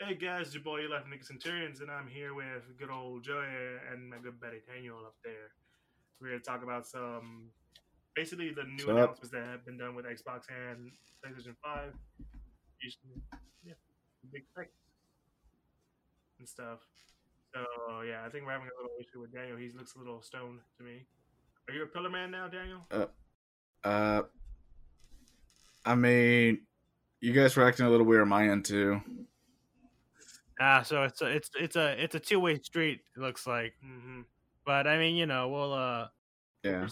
Hey guys, your boy from Nick Centurions, and I'm here with good old Joey and my good buddy Daniel up there. We're going to talk about some basically the new What's up? announcements that have been done with Xbox and PlayStation 5. Yeah, big specs and stuff. So, yeah, I think we're having a little issue with Daniel. He looks a little stoned to me. Are you a pillar man now, Daniel? Uh, I mean, you guys were acting a little weird on my end too. Ah, so it's a, it's it's a it's a two way street. It looks like, Mm-hmm. but I mean, you know, we'll uh, Yeah.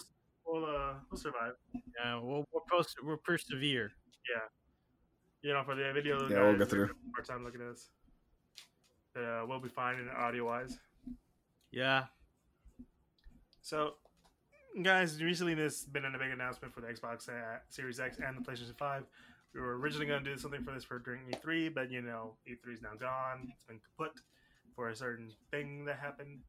We'll, uh, we'll survive. yeah, we'll we'll, pers- we'll persevere. Yeah, you know, for the video, Yeah, we'll guys, get through. Hard time looking at us. Uh, we'll be fine in audio wise. Yeah, So, guys, recently there's been a big announcement for the Xbox uh, Series X and the PlayStation 5. We were originally going to do something for this for during E3, but you know, E3 is now gone. It's been kaput for a certain thing that happened,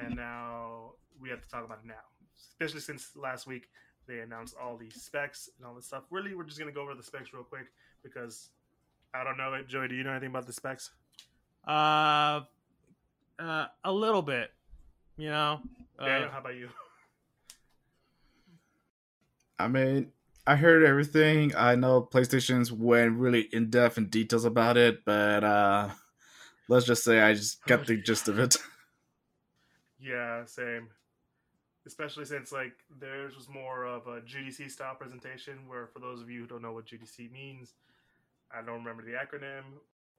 and now we have to talk about it now. Especially since last week they announced all the specs and all this stuff. Really, we're just going to go over the specs real quick because I don't know it. Joey, do you know anything about the specs? uh, uh, a little bit, you know. Daniel, Uh, how about you? I mean, I heard everything. I know PlayStation's went really in depth and details about it, but uh let's just say I just got the gist of it. Yeah, same. Especially since like theirs was more of a GDC style presentation, where for those of you who don't know what GDC means, I don't remember the acronym,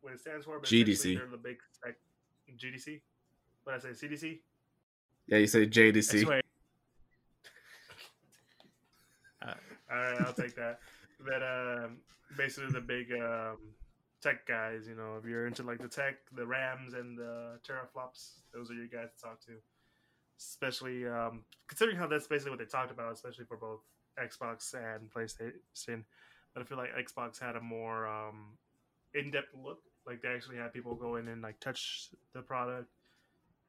what it stands for. But GDC. They're the big. GDC. What I say? CDC. Yeah, you say JDC. swear. All right, I'll take that. that um, basically the big um, tech guys. You know, if you're into like the tech, the RAMs and the teraflops, those are your guys to talk to. Especially um, considering how that's basically what they talked about, especially for both Xbox and PlayStation. But I feel like Xbox had a more um, in-depth look. Like they actually had people go in and like touch the product,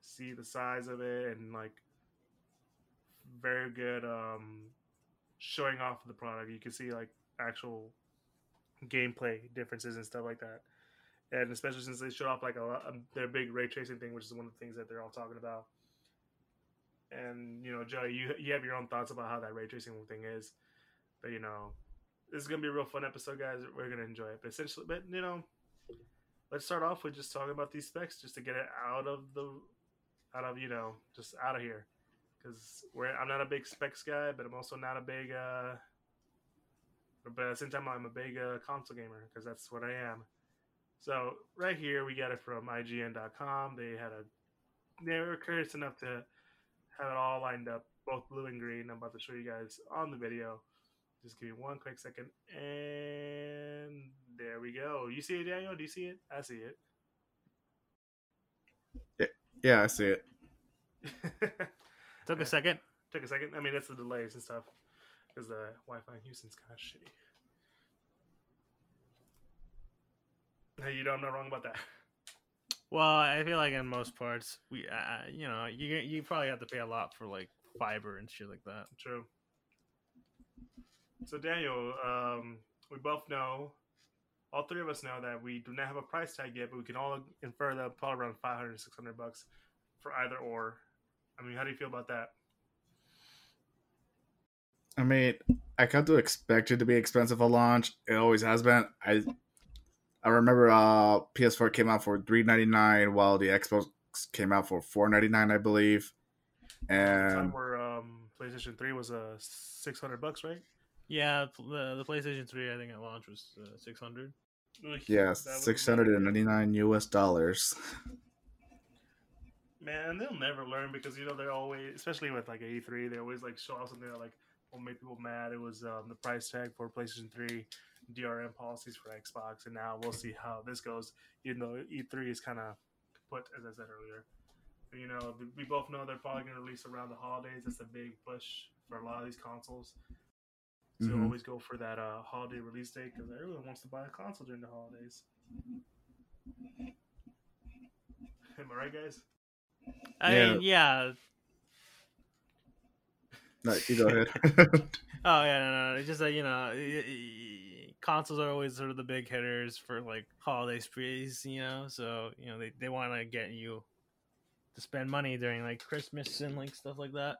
see the size of it, and like very good um, showing off the product. You can see like actual gameplay differences and stuff like that. And especially since they showed off like a, lot- their big ray tracing thing, which is one of the things that they're all talking about. And you know, Joey, you you have your own thoughts about how that ray tracing thing is, but you know, this is gonna be a real fun episode, guys. We're gonna enjoy it. But essentially, but you know, let's start off with just talking about these specs, just to get it out of the, out of you know, just out of here because I'm not a big specs guy, but I'm also not a big. uh But at the same time, I'm a big uh, console gamer because that's what I am. So right here, we got it from IGN.com. They had a. They were curious enough to have it all lined up, both blue and green. I'm about to show you guys on the video. Just give me one quick second, and there we go. You see it, Daniel? Do you see it? I see it. Yeah, Yeah, I see it. Took a second. Took a second. I mean, that's the delays and stuff because the Wi-Fi in Houston's kind of shitty. Hey, you know I'm not wrong about that. Well, I feel like in most parts, we, uh, you know, you you probably have to pay a lot for like fiber and shit like that. True. So Daniel, um, we both know, all three of us know that we do not have a price tag yet, but we can all infer that probably around 500, 600 bucks for either or. I mean, how do you feel about that? I mean, I come to expect it to be expensive at launch. It always has been. I I remember uh PS4 came out for three ninety nine, while the Xbox came out for four ninety nine, I believe. At time And where um, PlayStation 3 was uh, 600 bucks, right? Yeah, the the PlayStation Three, I think at launch was uh, six hundred. Yeah, that six hundred and ninety nine US dollars. Man, they'll never learn because you know they're always, especially with like E3, they always like show off something that like will make people mad. It was um, the price tag for PlayStation 3, DRM policies for Xbox, and now we'll see how this goes. Even though E3 is kind of put, as I said earlier, you know we both know they're probably going to release around the holidays. That's a big push for a lot of these consoles. So Mhm. always go for that uh, holiday release date because everyone wants to buy a console during the holidays. Am I right, guys? I Yeah. mean, yeah. No, you go ahead. Oh yeah, no, no, no. It's just that you know, y- y- consoles are always sort of the big hitters for like holiday sprees, you know. So you know they they want to get you to spend money during like Christmas and like stuff like that.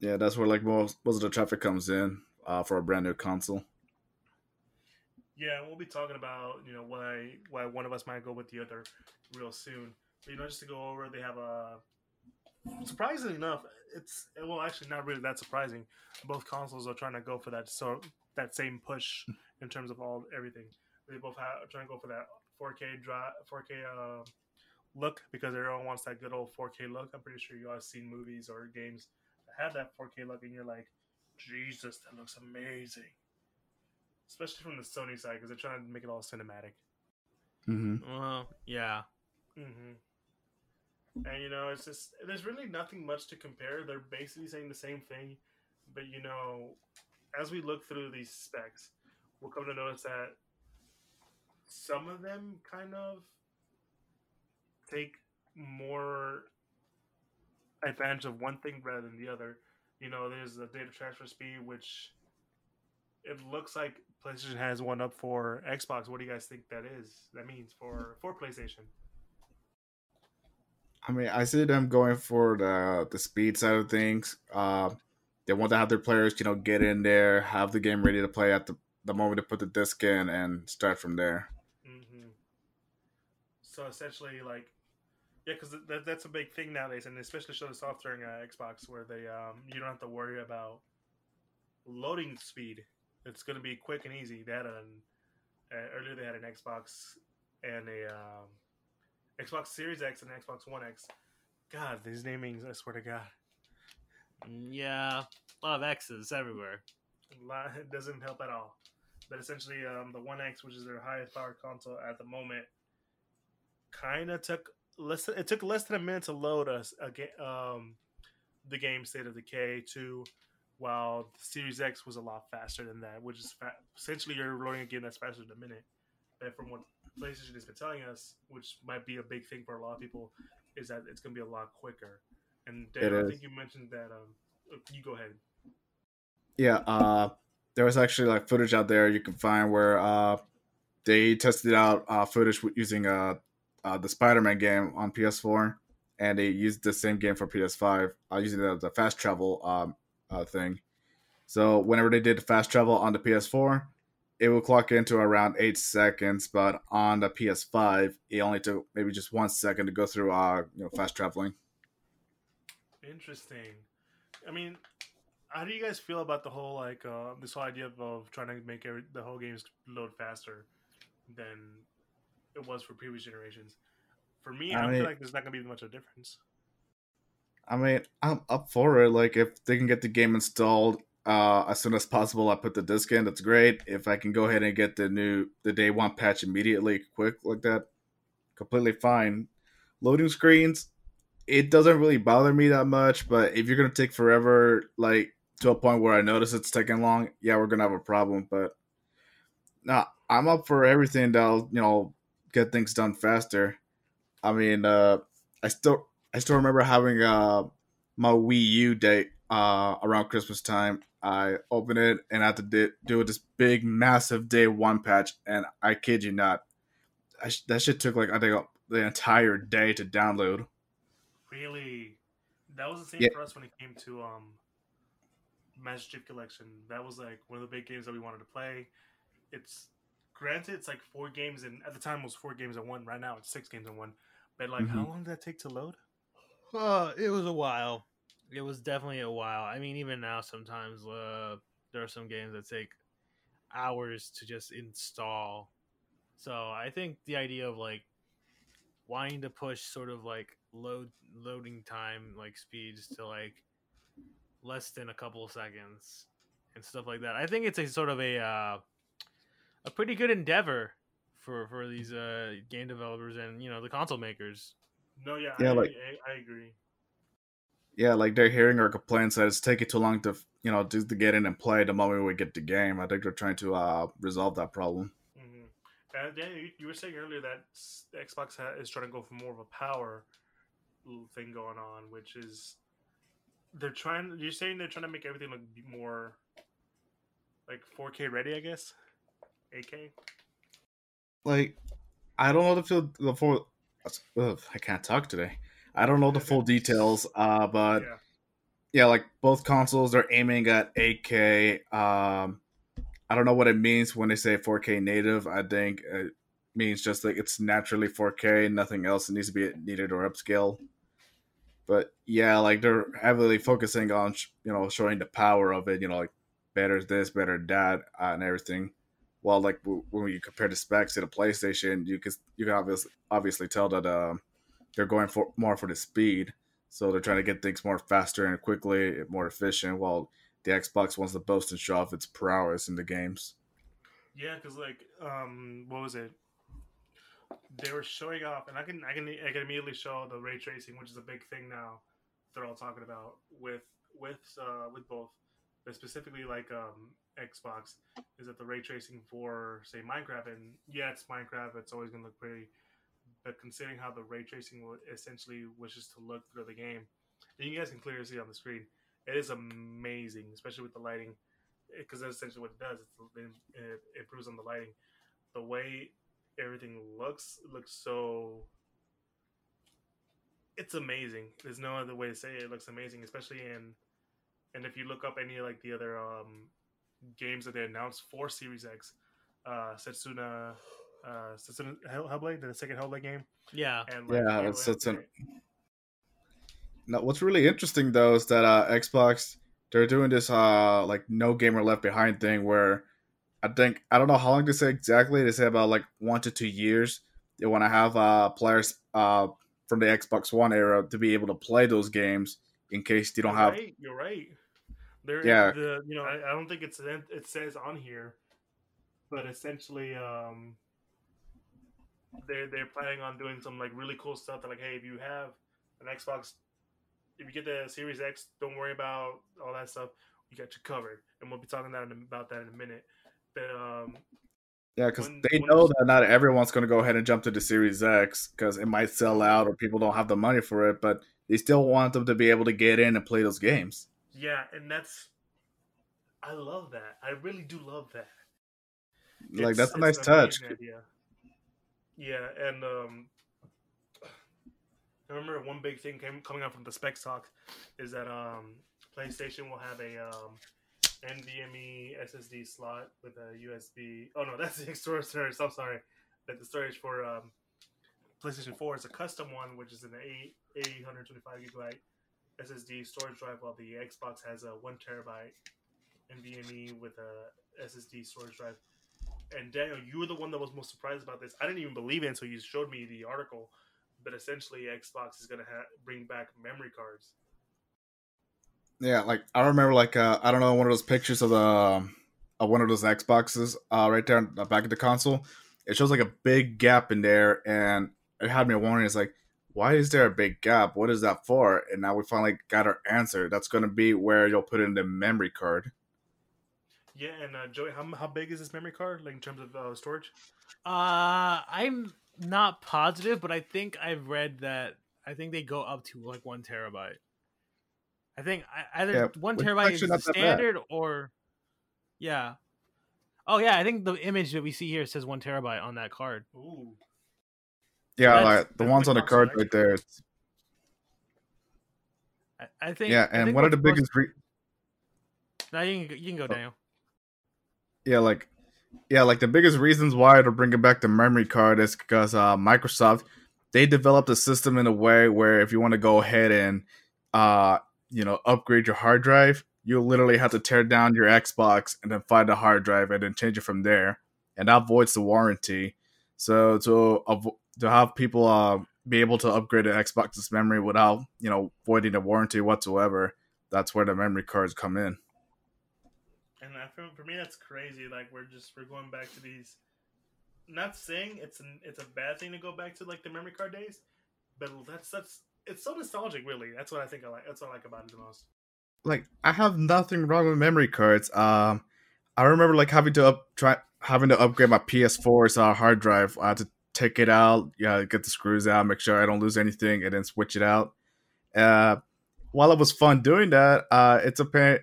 Yeah, that's where like most most of the traffic comes in uh, for a brand new console. Yeah, we'll be talking about you know why why one of us might go with the other real soon. But, you know, just to go over, they have a surprisingly enough, it's well actually not really that surprising. Both consoles are trying to go for that so that same push in terms of all everything. They both have trying to go for that 4K drive, 4K uh, look because everyone wants that good old 4K look. I'm pretty sure you guys seen movies or games that have that 4K look, and you're like, Jesus, that looks amazing. Especially from the Sony side because they're trying to make it all cinematic. Mm-hmm. Well, yeah. Mm-hmm. And you know, it's just there's really nothing much to compare. They're basically saying the same thing, but you know, as we look through these specs, we'll come to notice that some of them kind of take more advantage of one thing rather than the other. You know, there's the data transfer speed, which it looks like PlayStation has one up for Xbox. What do you guys think that is? That means for for PlayStation. I mean, I see them going for the the speed side of things. Uh, they want to have their players, you know, get in there, have the game ready to play at the, the moment to put the disc in, and start from there. hmm So essentially, like, yeah, because that, that's a big thing nowadays, and especially show the software in uh, Xbox, where they um you don't have to worry about loading speed. It's going to be quick and easy. Had an uh, earlier they had an Xbox and a um, Xbox Series X and Xbox One X. God, these namings, I swear to God, Mm, Yeah, a lot of X's everywhere. lot- it doesn't help at all. But essentially, um, the One X, which is their highest power console at the moment, kind of took less. It took less than a minute to load us again. Um, the game State of Decay two, while the Series X was a lot faster than that, which is fa- essentially you're loading a game that's faster than a minute. And from what PlayStation has been telling us, which might be a big thing for a lot of people, is that it's going to be a lot quicker. And Dave, I think you mentioned that. Um, you go ahead. Yeah, uh, there was actually like footage out there you can find where uh, they tested out uh, footage using uh, uh, the Spider-Man game on PS4, and they used the same game for PS5, uh, using the, the fast travel um, uh, thing. So whenever they did the fast travel on the PS4, it will clock into around eight seconds, but on the PS5, it only took maybe just one second to go through uh, you know fast traveling. Interesting. I mean, how do you guys feel about the whole like uh, this whole idea of, of trying to make every, the whole games load faster than it was for previous generations? For me, I, I don't mean- feel like there's not gonna be much of a difference. I mean, I'm up for it. Like, if they can get the game installed uh, as soon as possible, I put the disc in. That's great. If I can go ahead and get the new the day one patch immediately, quick like that, completely fine. Loading screens, it doesn't really bother me that much. But if you're gonna take forever, like to a point where I notice it's taking long, yeah, we're gonna have a problem. But nah, I'm up for everything that'll you know get things done faster. I mean, uh, I still I still remember having uh my Wii U day uh around Christmas time. I opened it and I had to do, do this big, massive day one patch, and I kid you not, I sh- that shit took like I think the entire day to download. Really, that was the same Yeah. for us when it came to um, Master Chief Collection. That was like one of the big games that we wanted to play. It's granted, it's like four games, and at the time it was four games in one. Right now, it's six games in one. But like, how Mhm. long did that take to load? Uh, it was a while. It was definitely a while. I mean, even now, sometimes uh, there are some games that take hours to just install. So I think the idea of like wanting to push sort of like load loading time like speeds to like less than a couple of seconds and stuff like that. I think it's a sort of a uh, a pretty good endeavor for for these uh, game developers and you know the console makers. No, yeah, Yeah, I, like- I, I agree. Yeah, like they're hearing our complaints that it's taking too long to you know just to get in and play the moment we get the game. I think they're trying to uh resolve that problem. hmm And yeah, you, you were saying earlier that Xbox ha- is trying to go for more of a power thing going on, which is they're trying. You're saying they're trying to make everything look more like 4K ready, I guess. 8K. Like, I don't know the full the. Ugh, I can't talk today. I don't know the full details, uh, but yeah. yeah, like both consoles, they're aiming at 8K. Um, I don't know what it means when they say 4K native. I think it means just like it's naturally 4K, nothing else needs to be needed or upscale. But yeah, like they're heavily focusing on you know showing the power of it. You know, like better this, better that, uh, and everything. While like when you compare the specs to the PlayStation, you can you can obviously obviously tell that uh, they're going for more for the speed. So they're trying to get things more faster and quickly, more efficient. While the Xbox wants to boast and show off its prowess in the games. Yeah, because like, um, what was it? They were showing off, and I can, I can, I can immediately show the ray tracing, which is a big thing now. They're all talking about with, with, uh, with both, but specifically like um, Xbox, is that the ray tracing for say Minecraft, and yeah, it's Minecraft, it's always gonna look pretty, but considering how the ray tracing essentially wishes to look through the game, and you guys can clearly see on the screen, it is amazing, especially with the lighting, because that's essentially what it does. It improves on the lighting. The way everything looks looks so. It's amazing. There's no other way to say it. It looks amazing, especially in, and if you look up any like the other um, games that they announced for Series X, uh, Setsuna, uh, Setsuna Hellblade, the second Hellblade game. Yeah, and like, yeah, it's Setsuna. Now, what's really interesting though is that uh, Xbox they're doing this uh like no gamer left behind thing where I think I don't know how long they say exactly. They say about like one to two years. They want to have uh players uh from the Xbox One era to be able to play those games in case they don't You're have. Right. You're right. There, Yeah. The, you know, I, I don't think it's it says on here, but essentially, um, they're they're planning on doing some like really cool stuff. That like, hey, if you have an Xbox, if you get the Series X, don't worry about all that stuff. We got you covered, and we'll be talking that in, about that in a minute. But um, Yeah, because they when know that not everyone's going to go ahead and jump to the Series X because it might sell out or people don't have the money for it. But they still want them to be able to get in and play those games. yeah, and that's I love that. I really do love that. like It's- that's a nice touch. idea. Yeah, and um, I remember one big thing came, coming out from the specs talk is that um, PlayStation will have a um, NVMe SSD slot with a USB. Oh no, that's the storage. storage, I'm sorry, that the storage for um, PlayStation 4 is a custom one, which is an 8, 825 gigabyte SSD storage drive, while the Xbox has a one terabyte NVMe with a SSD storage drive. And Daniel, you were the one that was most surprised about this. I didn't even believe it until you showed me the article. But essentially, Xbox is going to ha- bring back memory cards. Yeah, like I remember, like uh, I don't know, one of those pictures of the um, of one of those Xboxes uh, right there on the back of the console. It shows like a big gap in there, and it had me wondering. It's like, why is there a big gap? What is that for? And now we finally got our answer. That's going to be where you'll put in the memory card. Yeah, and uh, Joey, how, how big is this memory card, like in terms of uh, storage? Uh, I'm not positive, but I think I've read that I think they go up to like one terabyte. I think I- either Yeah, one terabyte is the not that bad. standard or yeah. Oh yeah, I think the image that we see here says one terabyte on that card. Ooh, Yeah, that's- like the that's ones on the card right there. It's- I, I think. yeah, and think one of the biggest. Re- Now you can, you can go, Oh. Daniel. Yeah like yeah like the biggest reasons why they're bringing back the memory card is because uh, microsoft they developed a system in a way where if you want to go ahead and uh, you know upgrade your hard drive you literally have to tear down your xbox and then find a hard drive and then change it from there. And that voids the warranty. So to to have people uh, be able to upgrade an xbox's memory without you know voiding the warranty whatsoever that's where the memory cards come in and I feel, for me, that's crazy. Like we're just we're going back to these. Not saying it's an it's a bad thing to go back to like the memory card days, but that's that's it's so nostalgic. Really, that's what I think I like. That's what I like about it the most. like I have nothing wrong with memory cards. Um, I remember like having to up try having to upgrade my PS4's uh, hard drive. I had to take it out, yeah, get the screws out, make sure I don't lose anything, and then switch it out. Uh, while it was fun doing that, uh, it's a pain.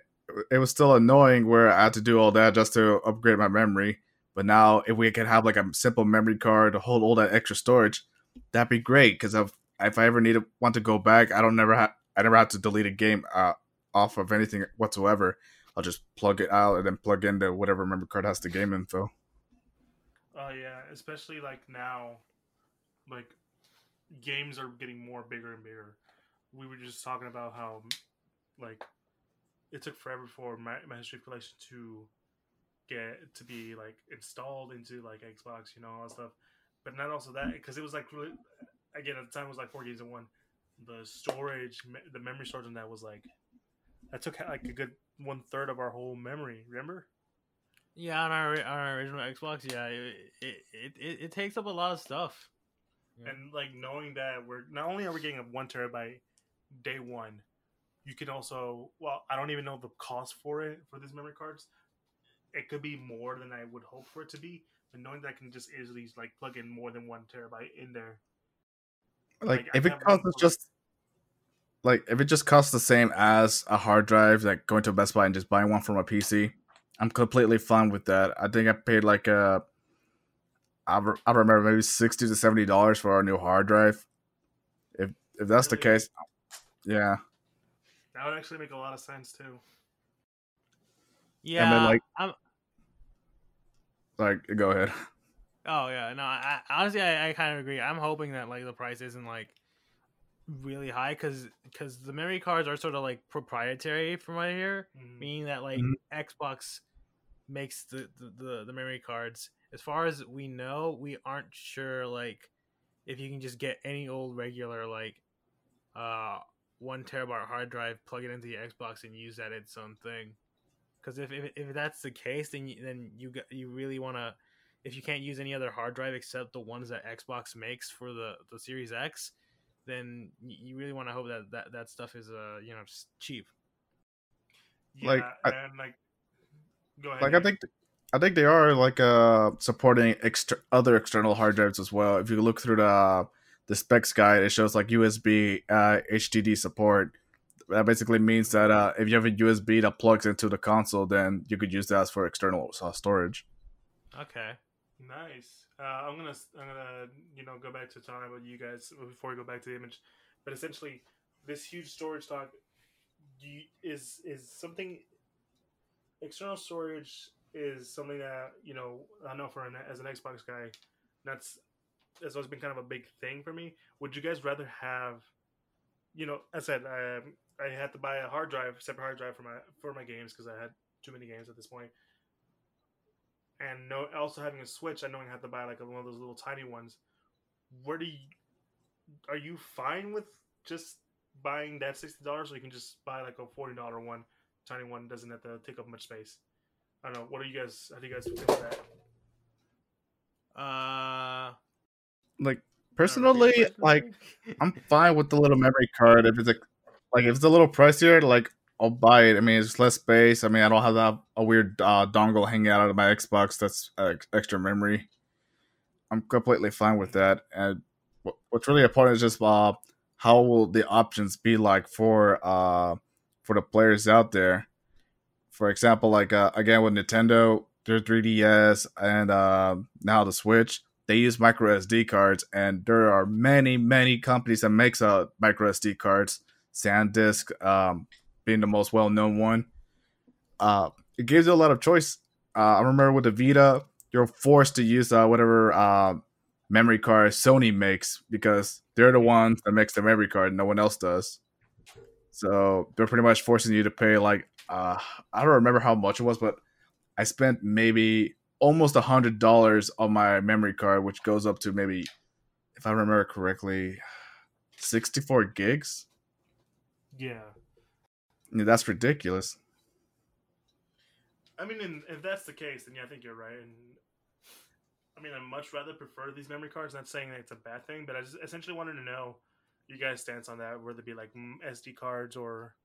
It was still annoying where I had to do all that just to upgrade my memory. But now, if we could have like a simple memory card to hold all that extra storage, that'd be great. Because if if I ever need to want to go back, I don't never have I never have to delete a game uh, off of anything whatsoever. I'll just plug it out and then plug into whatever memory card has the game info. Oh yeah, especially like now, like games are getting more bigger and bigger. We were just talking about how like it took forever for my, my history collection to get to be like installed into like Xbox, you know, all that stuff. But not also that because it was like really again at the time it was like four games in one. The storage, the memory storage on that was like that took like a good one third of our whole memory. Remember? Yeah, on our on our original Xbox, yeah, it it, it, it, it takes up a lot of stuff. Yeah. And like knowing that we're not only are we getting a one terabyte day one, you can also well, I don't even know the cost for it for these memory cards. It could be more than I would hope for it to be, but knowing that I can just easily like plug in more than one terabyte in there. Like, like if it costs just like if it just costs the same as a hard drive, like going to Best Buy and just buying one from a PC, I'm completely fine with that. I think I paid like a, I I remember maybe sixty to seventy dollars for our new hard drive. If if that's really? the case, yeah, that would actually make a lot of sense too. Yeah, and then like, I'm... like go ahead. Oh yeah, no, I, honestly I, I kind of agree. I'm hoping that like the price isn't like really high because because the memory cards are sort of like proprietary from what I hear, mm-hmm. meaning that like mm-hmm. Xbox makes the, the, the the memory cards. As far as we know, we aren't sure like if you can just get any old regular like uh one terabyte hard drive, plug it into the Xbox, and use that its own thing. Because if, if if that's the case, then you, then you got you really want to. If you can't use any other hard drive except the ones that Xbox makes for the the Series X, then you really want to hope that that, that stuff is uh you know cheap. Yeah, like and like go ahead. Like I think I think they are like uh supporting extra other external hard drives as well. If you look through the the specs guide, it shows like USB uh, HDD support. That basically means that uh, if you have a USB that plugs into the console, then you could use that for external uh, storage. Okay. Nice. Uh, I'm gonna I'm gonna you know go back to talking about you guys before we go back to the image, but essentially this huge storage talk is is something external storage is something that you know I know for an, as an Xbox guy that's has always been kind of a big thing for me. Would you guys rather have you know I said I I had to buy a hard drive separate hard drive for my for my games because I had too many games at this point and no, also having a Switch, I know I have to buy like one of those little tiny ones. Where do you are you fine with just buying that sixty dollars, or you can just buy like a forty dollar one, tiny one, doesn't have to take up much space? I don't know. What are you guys? How do you guys feel that? Uh, like personally, like I'm fine with the little memory card if it's a like if it's a little pricier. Like I'll buy it. I mean, it's less space. I mean, I don't have that a weird uh, dongle hanging out of my Xbox that's uh, extra memory. I'm completely fine with that. And what's really important is just uh, how will the options be like for uh, for the players out there. For example, like uh, again with Nintendo, their 3DS and uh, now the Switch, they use micro SD cards, and there are many many companies that makes uh, micro SD cards. SanDisk, um, being the most well known one. Uh, it gives you a lot of choice. Uh, I remember with the Vita, you're forced to use uh, whatever uh, memory card Sony makes because they're the ones that makes the memory card. No one else does. So they're pretty much forcing you to pay like uh, I don't remember how much it was, but I spent maybe almost a hundred dollars on my memory card, which goes up to maybe, if I remember correctly, sixty-four gigs. Yeah, yeah, that's ridiculous. I mean, if that's the case, then yeah, I think you're right. And I mean, I much rather prefer these memory cards. Not saying that it's a bad thing, but I just essentially wanted to know you guys' stance on that, whether it be like SD cards or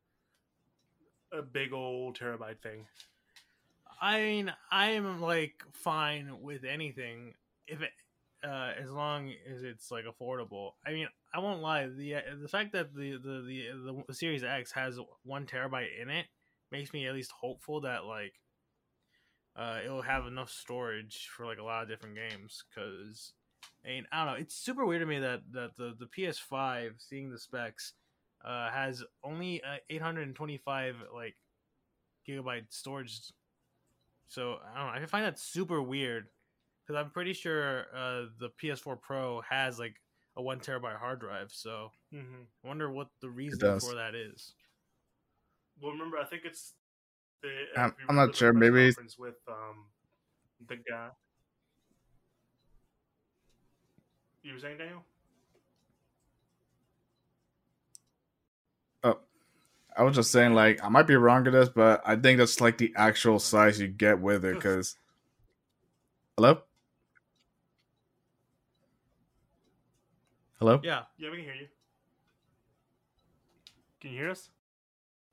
a big old terabyte thing. I mean, I am like fine with anything if it, uh, as long as it's like affordable. I mean, I won't lie. The uh, the fact that the, the the the Series X has one terabyte in it makes me at least hopeful that like uh, it'll have enough storage for like a lot of different games. Because I mean, I don't know. It's super weird to me that that the the PS5, seeing the specs, uh, has only uh, 825 like gigabyte storage. So I don't know. I find that super weird because I'm pretty sure uh, the PS4 Pro has like a one terabyte hard drive. So Mm-hmm. I wonder what the reason for that is. Well, remember, I think it's the. I'm- I'm not the sure, maybe- conference with um the guy. You were saying, Daniel? I was just saying, like, I might be wrong with this, but I think that's like the actual size you get with it. Because, hello, hello. Yeah, Yeah, we can hear you. Can you hear us?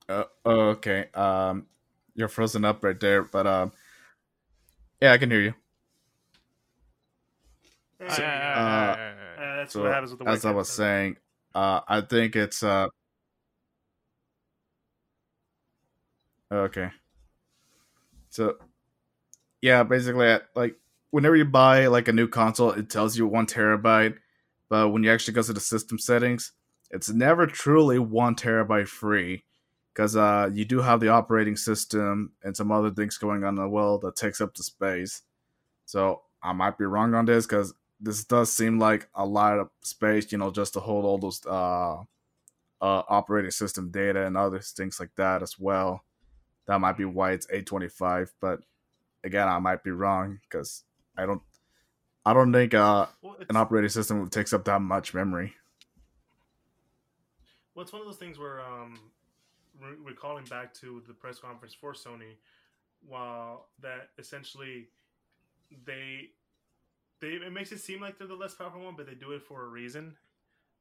Uh, oh, okay. Um, you're frozen up right there, but um, yeah, I can hear you. Hey, Uh, there you go. uh, Uh, that's So, what happens with the as I was saying, uh, I think it's uh, okay. So, yeah, basically, like whenever you buy like a new console, it tells you one terabyte, but when you actually go to the system settings, it's never truly one terabyte free because uh, you do have the operating system and some other things going on as well that takes up the space. So I might be wrong on this because this does seem like a lot of space, you know, just to hold all those uh, uh, operating system data and other things like that as well. That might be why it's 825, but again, I might be wrong because I don't, I don't think uh, Well, an operating system takes up that much memory. well, it's one of those things where um, re- recalling back to the press conference for Sony, while that essentially they they it makes it seem like they're the less powerful one, but they do it for a reason.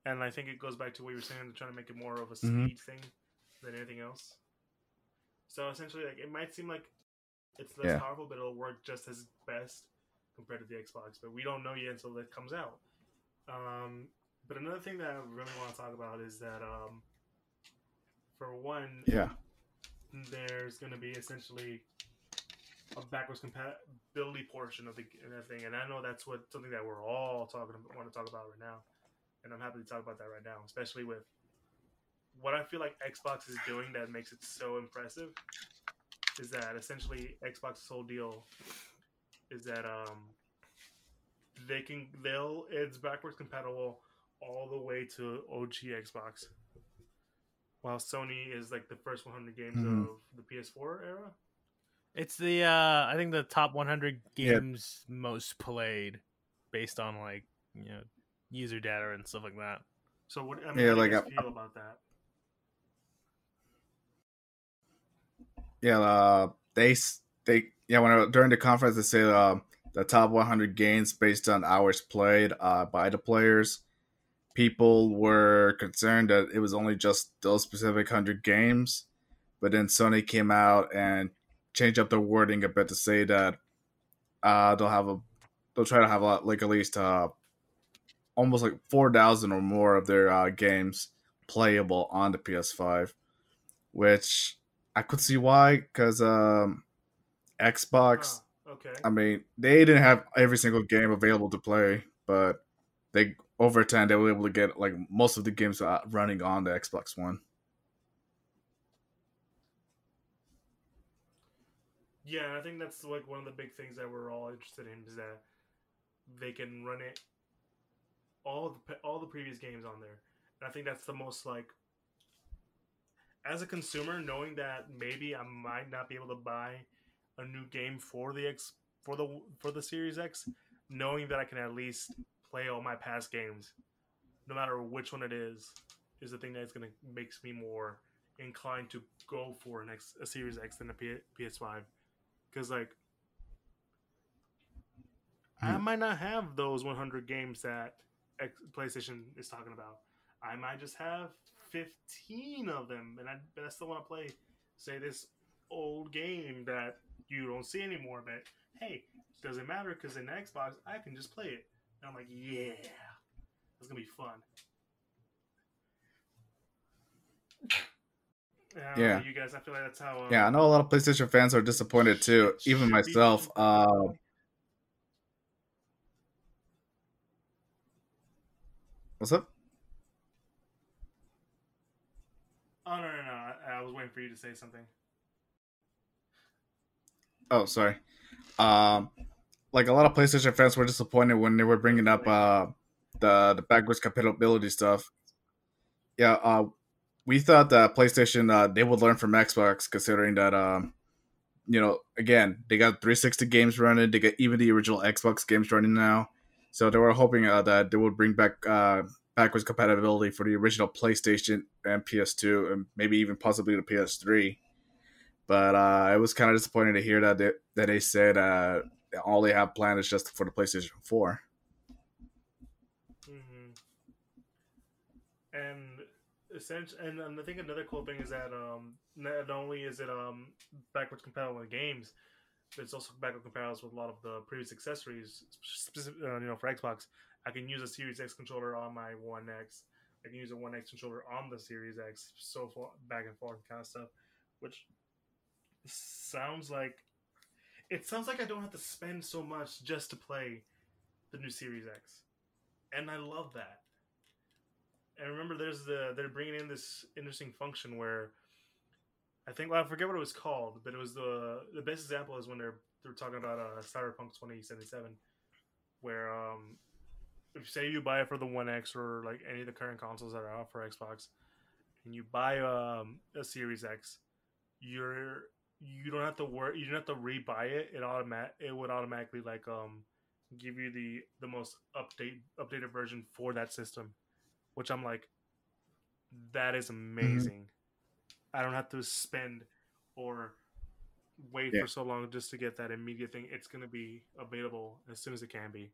And I think it goes back to what you were saying, they're trying to make it more of a speed Mhm. thing than anything else. So essentially, like it might seem like it's less Yeah. powerful, but it'll work just as best compared to the Xbox. But we don't know yet until it comes out. Um, but another thing that I really want to talk about is that, um, for one, Yeah. there's going to be essentially a backwards compatibility portion of the of that thing, and I know that's what something that we're all talking about, want to talk about right now, and I'm happy to talk about that right now, especially with what I feel like Xbox is doing that makes it so impressive. Is that essentially Xbox's whole deal? Is that um they can they'll it's backwards compatible all the way to OG Xbox while Sony is like the first 100 games Mhm. of the PS4 era. It's the uh I think the top 100 Yeah. games most played based on like, you know, user data and stuff like that. So what? I mean, Yeah, how do you like, guys I- feel about that? Yeah, uh, they they yeah when I, during the conference they say uh, the top 100 games based on hours played uh, by the players. People were concerned that it was only just those specific hundred games, but then Sony came out and changed up the wording a bit to say that uh, they'll have a they'll try to have a like at least uh, almost like 4,000 or more of their uh, games playable on the PS5, which I could see why because um, Xbox. Oh, okay. I mean, they didn't have every single game available to play, but they over time they were able to get like most of the games running on the Xbox One. Yeah, I think that's like one of the big things that we're all interested in is that they can run it all the all the previous games on there, and I think that's the most like as a consumer knowing that maybe I might not be able to buy a new game for the X for the for the Series X, knowing that I can at least play all my past games, no matter which one it is, is the thing that's gonna makes me more inclined to go for an X, a Series X than a P- PS5 because like I Hmm. might not have those 100 games that X- PlayStation is talking about. I might just have 15 of them, and I, but I still want to play, say, this old game that you don't see anymore. But hey, doesn't matter because in Xbox I can just play it. And I'm like, yeah, it's gonna be fun. Uh, Yeah. you guys. I feel like that's how. Um, Yeah, I know a lot of PlayStation fans are disappointed too. Even be myself. Uh, what's up? Oh no no no! I, I was waiting for you to say something. Oh, sorry. Um, like a lot of PlayStation fans were disappointed when they were bringing up uh the the backwards compatibility stuff. Yeah, uh, we thought that PlayStation uh they would learn from Xbox, considering that um, you know, again they got 360 games running, they got even the original Xbox games running now, so they were hoping uh, that they would bring back uh backwards compatibility for the original PlayStation and PS2, and maybe even possibly the PS3 but uh, I was kind of disappointed to hear that they, that they said uh, all they have planned is just for the PlayStation Four. hmm And essentially, and, I think another cool thing is that um, not only is it um backwards compatible with games, but it's also backwards compatible with a lot of the previous accessories. Uh, you know, for Xbox, I can use a Series X controller on my One X. I can use a One X controller on the Series X, so far back and forth kind of stuff, which sounds like it sounds like I don't have to spend so much just to play the new Series X, and I love that. And remember, there's the they're bringing in this interesting function where I think well I forget what it was called, but it was the the best example is when they're they're talking about uh, Cyberpunk 2077, where um say you buy it for the One X or like any of the current consoles that are out for Xbox, and you buy um, a Series X, you're you don't have to worry. You don't have to rebuy it. It automat it would automatically like um give you the the most update updated version for that system, which I'm like, that is amazing. I don't have to spend or wait Yeah. for so long just to get that immediate thing. It's gonna be available as soon as it can be,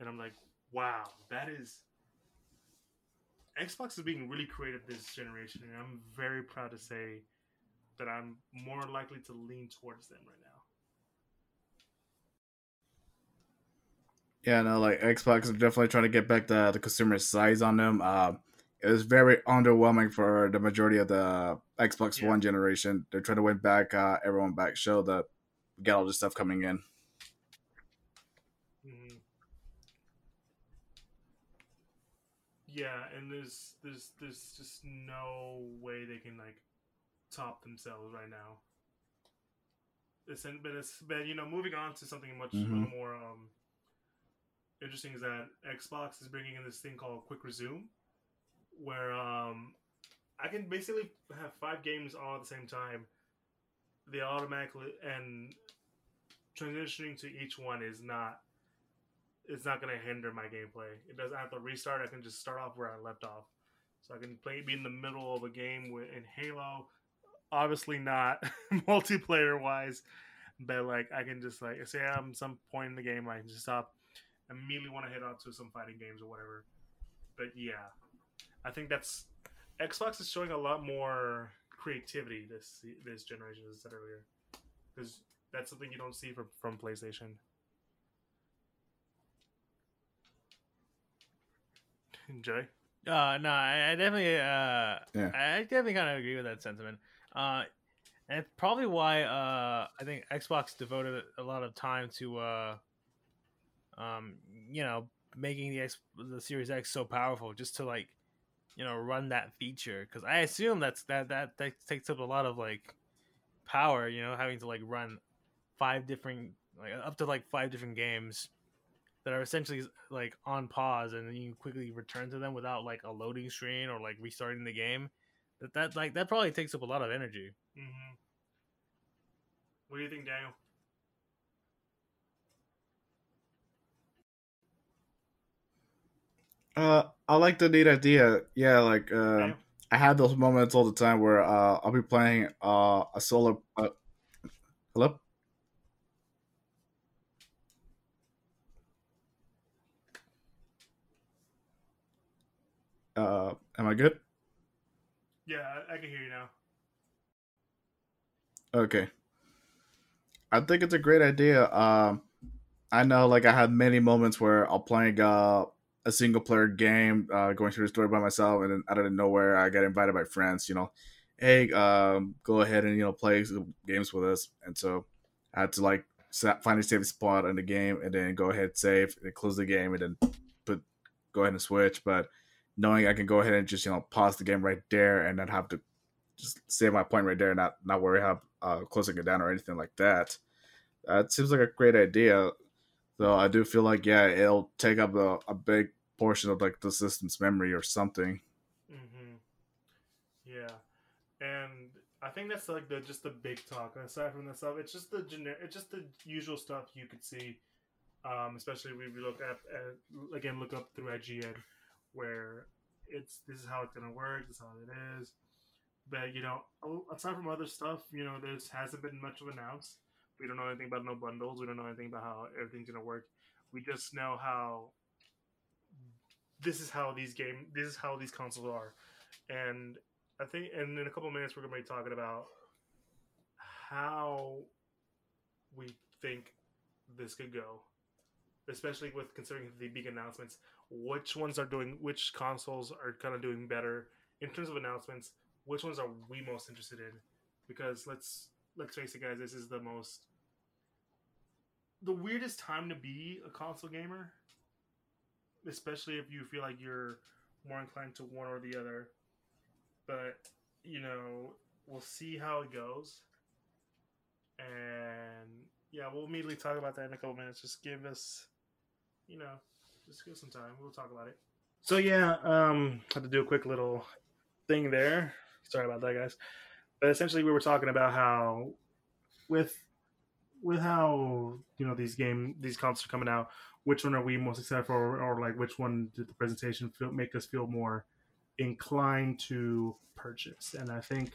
and I'm like, wow, that is. Xbox is being really creative this generation, and I'm very proud to say that I'm more likely to lean towards them right now. Yeah, no, like Xbox is definitely trying to get back the the consumer size on them. Uh, it was very underwhelming for the majority of the Xbox Yeah. One generation. They're trying to win back uh, everyone back, show that we got all this stuff coming in. hmm Yeah, and there's there's there's just no way they can like top themselves right now. It's but it's but you know moving on to something much Mhm. more um interesting is that Xbox is bringing in this thing called Quick Resume, where um I can basically have five games all at the same time. They automatically and transitioning to each one is not it's not going to hinder my gameplay. It doesn't have to restart. I can just start off where I left off. So I can play be in the middle of a game with, in Halo. Obviously not multiplayer wise, but like I can just like say I'm some point in the game I can just stop immediately want to head out to some fighting games or whatever. But yeah, I think that's Xbox is showing a lot more creativity this this generation, as I said earlier, because that's something you don't see from from PlayStation. Jay, Uh, no, I, I definitely, uh, Yeah. I I definitely kind of agree with that sentiment. Uh, and it's probably why uh, I think Xbox devoted a lot of time to, uh, um, you know, making the X, the Series X so powerful, just to like, you know, run that feature. Because I assume that's that that that takes up a lot of like power. You know, having to like run five different, like up to like five different games that are essentially like on pause and then you quickly return to them without like a loading screen or like restarting the game that that like that probably takes up a lot of energy mm-hmm. what do you think, Daniel? Uh, I like the neat idea. Yeah, like uh, Daniel? I have those moments all the time where uh, I'll be playing uh, a solo. Uh, hello. Uh, am I good? Yeah, I, can hear you now. Okay. I think it's a great idea. Um, I know, like, I had many moments where I'll playing uh, a single player game, uh, going through the story by myself, and then out of nowhere, I get invited by friends, you know, hey, um, go ahead and you know play games with us. And so I had to like find a safe spot in the game and then go ahead save and close the game and then put go ahead and switch. But knowing I can go ahead and just you know pause the game right there and then have to just save my point right there, and not not worry about uh, closing it down or anything like that. That seems like a great idea. Though I do feel like yeah, it'll take up a, a big portion of like the system's memory or something. Mm-hmm. Yeah, and I think that's like the just the big talk. Aside from the stuff, it's just the generic, it's just the usual stuff you could see. Um, especially if we look at, at again look up through IGN, where it's this is how it's gonna work, this is how it is. But you know, aside from other stuff, you know, this hasn't been much of announced. We don't know anything about no bundles. We don't know anything about how everything's gonna work. We just know how this is how these game this is how these consoles are, and I think, and in a couple minutes, we're to be talking about how we think this could go, especially with considering the big announcements. Which ones are doing? Which consoles are kind of doing better in terms of announcements? Which ones are we most interested in? Because let's let's face it, guys. This is the most the weirdest time to be a console gamer, especially if you feel like you're more inclined to one or the other but you know, we'll see how it goes. And yeah, we'll immediately talk about that in a couple minutes. Just give us, you know, just give some time. We'll talk about it. So yeah, um, had to do a quick little thing there. Sorry about that, guys. But essentially, we were talking about how with with how you know these game these consoles are coming out, which one are we most excited for, or, or like which one did the presentation feel, make us feel more inclined to purchase. And I think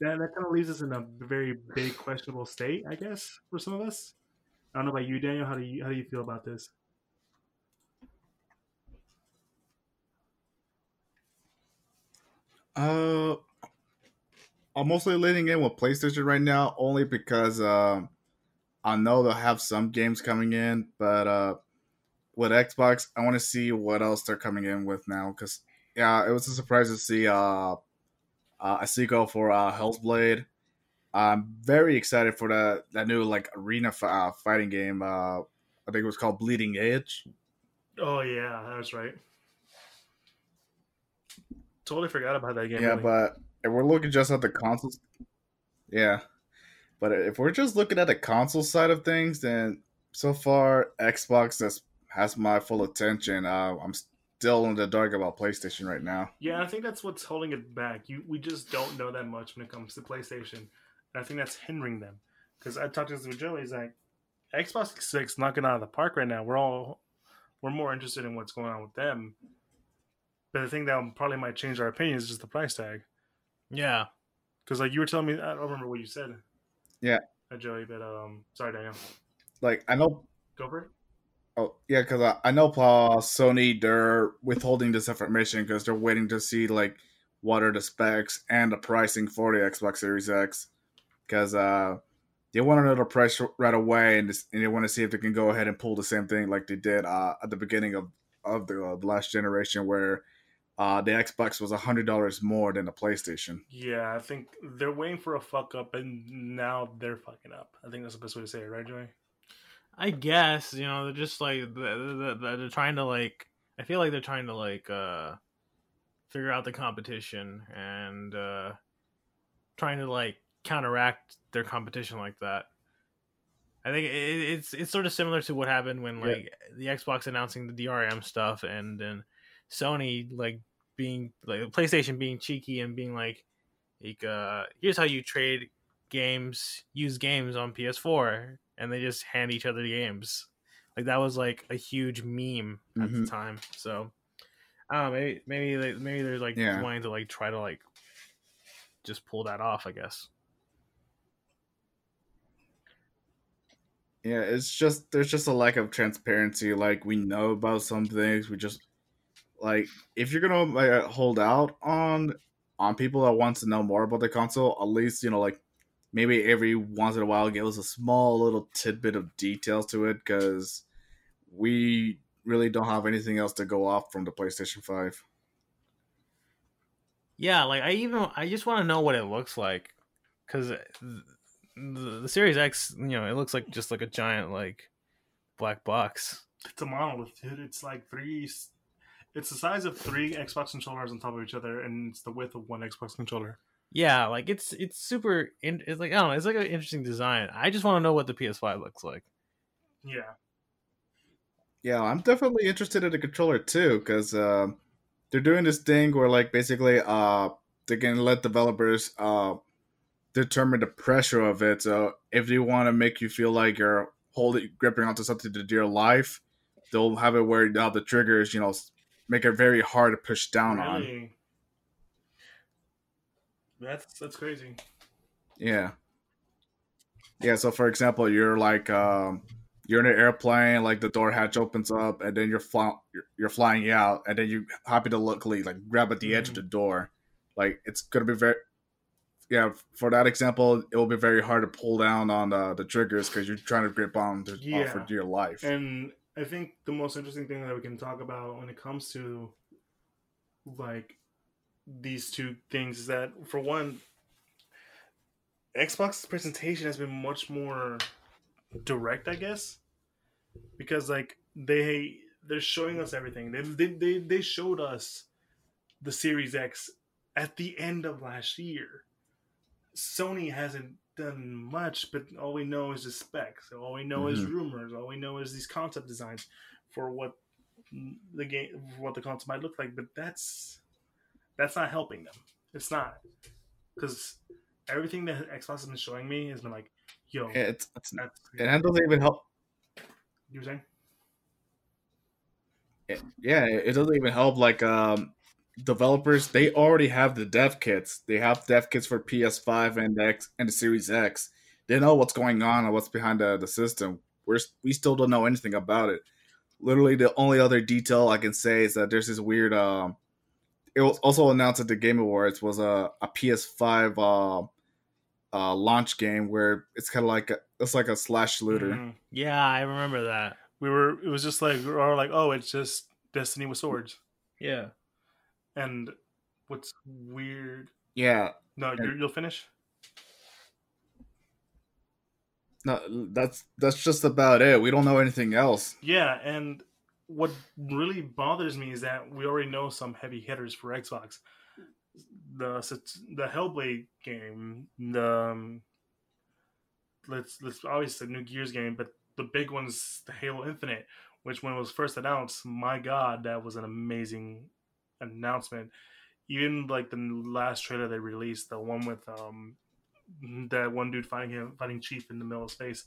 that, that kind of leaves us in a very big questionable state, I guess, for some of us. I don't know about you, Daniel. How do you how do you feel about this? Uh, I'm mostly leaning in with PlayStation right now, only because uh, I know they'll have some games coming in, but uh, with Xbox, I want to see what else they're coming in with now. Because yeah, it was a surprise to see uh, uh, a sequel for uh, Hellblade. I'm very excited for that that new like arena f- uh, fighting game. Uh, I think it was called Bleeding Edge. Oh yeah, that's right. Totally forgot about that game. Yeah, really. but if we're looking just at the consoles, yeah. But if we're just looking at the console side of things, then so far Xbox has has my full attention. Uh, I'm still in the dark about PlayStation right now. Yeah, I think that's what's holding it back. You we just don't know that much when it comes to PlayStation, and I think that's hindering them. Because I talked to this with Joey, he's like, Xbox Six knocking out of the park right now. We're all we're more interested in what's going on with them. But the thing that probably might change our opinion is just the price tag. Yeah, because like you were telling me, I don't remember what you said. Yeah, uh, Joey, but um, sorry, Daniel. Like I know. Go for it. Oh yeah, because I, I know uh, Sony they're withholding this information because they're waiting to see like what are the specs and the pricing for the Xbox Series X because uh, they want to know the price right away and, and they want to see if they can go ahead and pull the same thing like they did uh, at the beginning of of the, uh, last generation where uh, the Xbox was a hundred dollars more than the PlayStation. Yeah, I think they're waiting for a fuck up, and now they're fucking up. I think that's the best way to say it, right, Joey? I guess you know they're just like they're, they're trying to like. I feel like they're trying to like uh figure out the competition and uh trying to like counteract their competition like that. I think it, it's it's sort of similar to what happened when like yeah. the Xbox announcing the DRM stuff and then Sony like being like PlayStation being cheeky and being like like uh here's how you trade games use games on PS4 and they just hand each other the games. Like that was like a huge meme at mm-hmm. the time. So I don't know, maybe maybe they, maybe they're like yeah. wanting to like try to like just pull that off, I guess. Yeah, it's just there's just a lack of transparency. Like we know about some things, we just like if you're gonna like, uh, hold out on on people that wants to know more about the console, at least you know like maybe every once in a while give us a small little tidbit of details to it because we really don't have anything else to go off from the PlayStation 5. Yeah, like I even I just want to know what it looks like because uh, the, the Series X, you know, it looks like just like a giant like black box. It's a monolith, dude. It's like three. It's the size of three Xbox controllers on top of each other, and it's the width of one Xbox controller. Yeah, like it's it's super. In, it's like I don't know. It's like an interesting design. I just want to know what the PS5 looks like. Yeah, Yeah, I'm definitely interested in the controller too, because uh, they're doing this thing where like basically uh they can let developers uh determine the pressure of it. So if they want to make you feel like you're holding gripping onto something to dear life, they'll have it where now the triggers, you know, make it very hard to push down on. That's that's crazy. Yeah. Yeah, so for example, you're like um you're in an airplane, like the door hatch opens up, and then you're fly- you're, flying out, and then you happen to luckily like grab at the edge of the door. Like it's gonna be very, yeah. For that example, it will be very hard to pull down on the, the triggers because you're trying to grip on the, uh, for Yeah. dear life. And I think the most interesting thing that we can talk about when it comes to like these two things is that for one, Xbox's presentation has been much more direct, I guess, because like they they're showing us everything. They they they, they showed us the Series X at the end of last year. Sony hasn't done much, but all we know is the specs. All we know is Mhm. rumors. All we know is these concept designs for what the game, what the console might look like. But that's that's not helping them. It's not because everything that Xbox has been showing me has been like, "Yo, Yeah, it's, it's that's and that doesn't even help. you were saying." it- yeah, it doesn't even help. Like um, developers, they already have the dev kits. They have dev kits for PS5 and X and the Series X. They know what's going on and what's behind the, the system. We're we still don't know anything about it. Literally, the only other detail I can say is that there's this weird. Um, it was also announced at the Game Awards was a, a PS5 uh, uh, launch game where it's kind of like a, it's like a slash looter. Mhm. Yeah, I remember that. We were. It was just like we were like, "Oh, it's just Destiny with swords." Yeah. And what's weird? Yeah, No, you're, you'll finish. no, that's that's just about it. We don't know anything else. Yeah, and what really bothers me is that we already know some heavy hitters for Xbox. The the Hellblade game, the um, let's let's obviously the new Gears game, but the big one's the Halo Infinite, which when it was first announced, my God, that was an amazing announcement. Even like the last trailer they released, the one with um that one dude fighting him fighting Chief in the middle of space,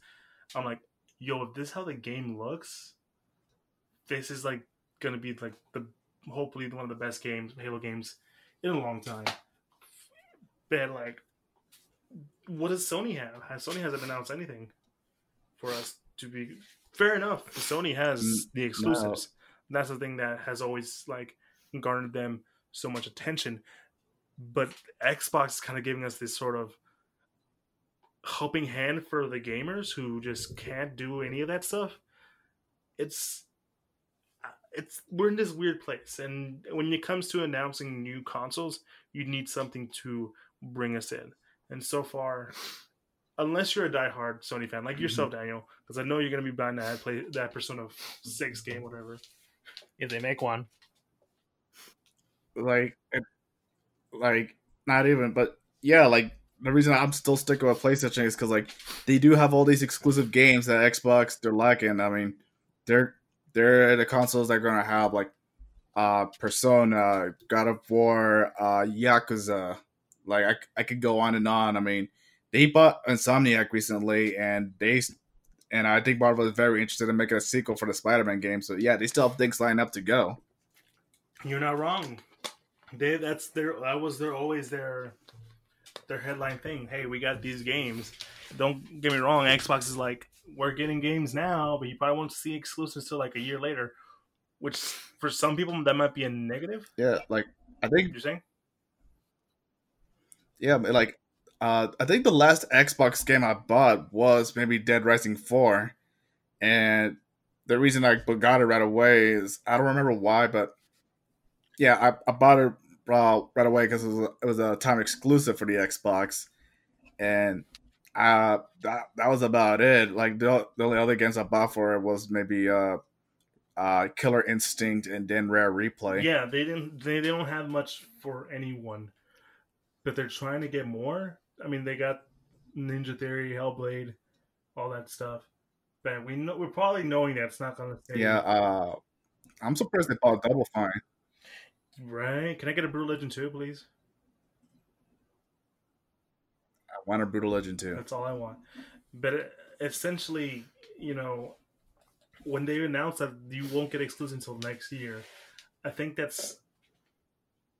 I'm like, yo, if this is how the game looks, this is like gonna be like the hopefully one of the best games, Halo games, in a long time. But like, what does Sony have? Has Sony hasn't announced anything for us to be fair enough. Sony has Mm, the exclusives. That's the thing that has always like garnered them so much attention. But Xbox is kind of giving us this sort of helping hand for the gamers who just can't do any of that stuff. It's it's we're in this weird place, and when it comes to announcing new consoles, you need something to bring us in. And so far, unless you're a diehard Sony fan like yourself, mm-hmm. Daniel, because I know you're gonna be buying that play that Persona Six game, whatever. If they make one. Like like not even but yeah like the reason i'm still sticking with playstation is because like they do have all these exclusive games that xbox they're lacking. I mean they're they're the consoles that are gonna have like uh persona god of war uh yakuza like i, I could go on and on. I mean they bought insomniac recently and they and i think marvel is very interested in making a sequel for the spider-man game. So yeah they still have things lined up to go. You're not wrong. They that's their that was their always their their headline thing. Hey, we got these games. Don't get me wrong. Xbox is like we're getting games now, but you probably won't see exclusives till like a year later. Which for some people that might be a negative. yeah like i think You're saying? Yeah, but like uh I think the last Xbox game I bought was maybe Dead Rising 4. And the reason I got it right away is I don't remember why, but yeah, I, I bought it uh, right away because it was, a, it was a time exclusive for the Xbox, and uh, that that was about it. Like the, the only other games I bought for it was maybe uh, uh, Killer Instinct and then Rare Replay. Yeah, they didn't. They, they don't have much for anyone, but they're trying to get more. I mean, they got Ninja Theory, Hellblade, all that stuff. But we know we're probably knowing that it's not going to stay. Yeah, uh, I'm surprised they bought Double Fine. Right? Can I get a Brutal Legend 2, please? I want a Brutal Legend 2. That's all I want. But it, essentially, you know, when they announce that you won't get exclusive until next year, I think that's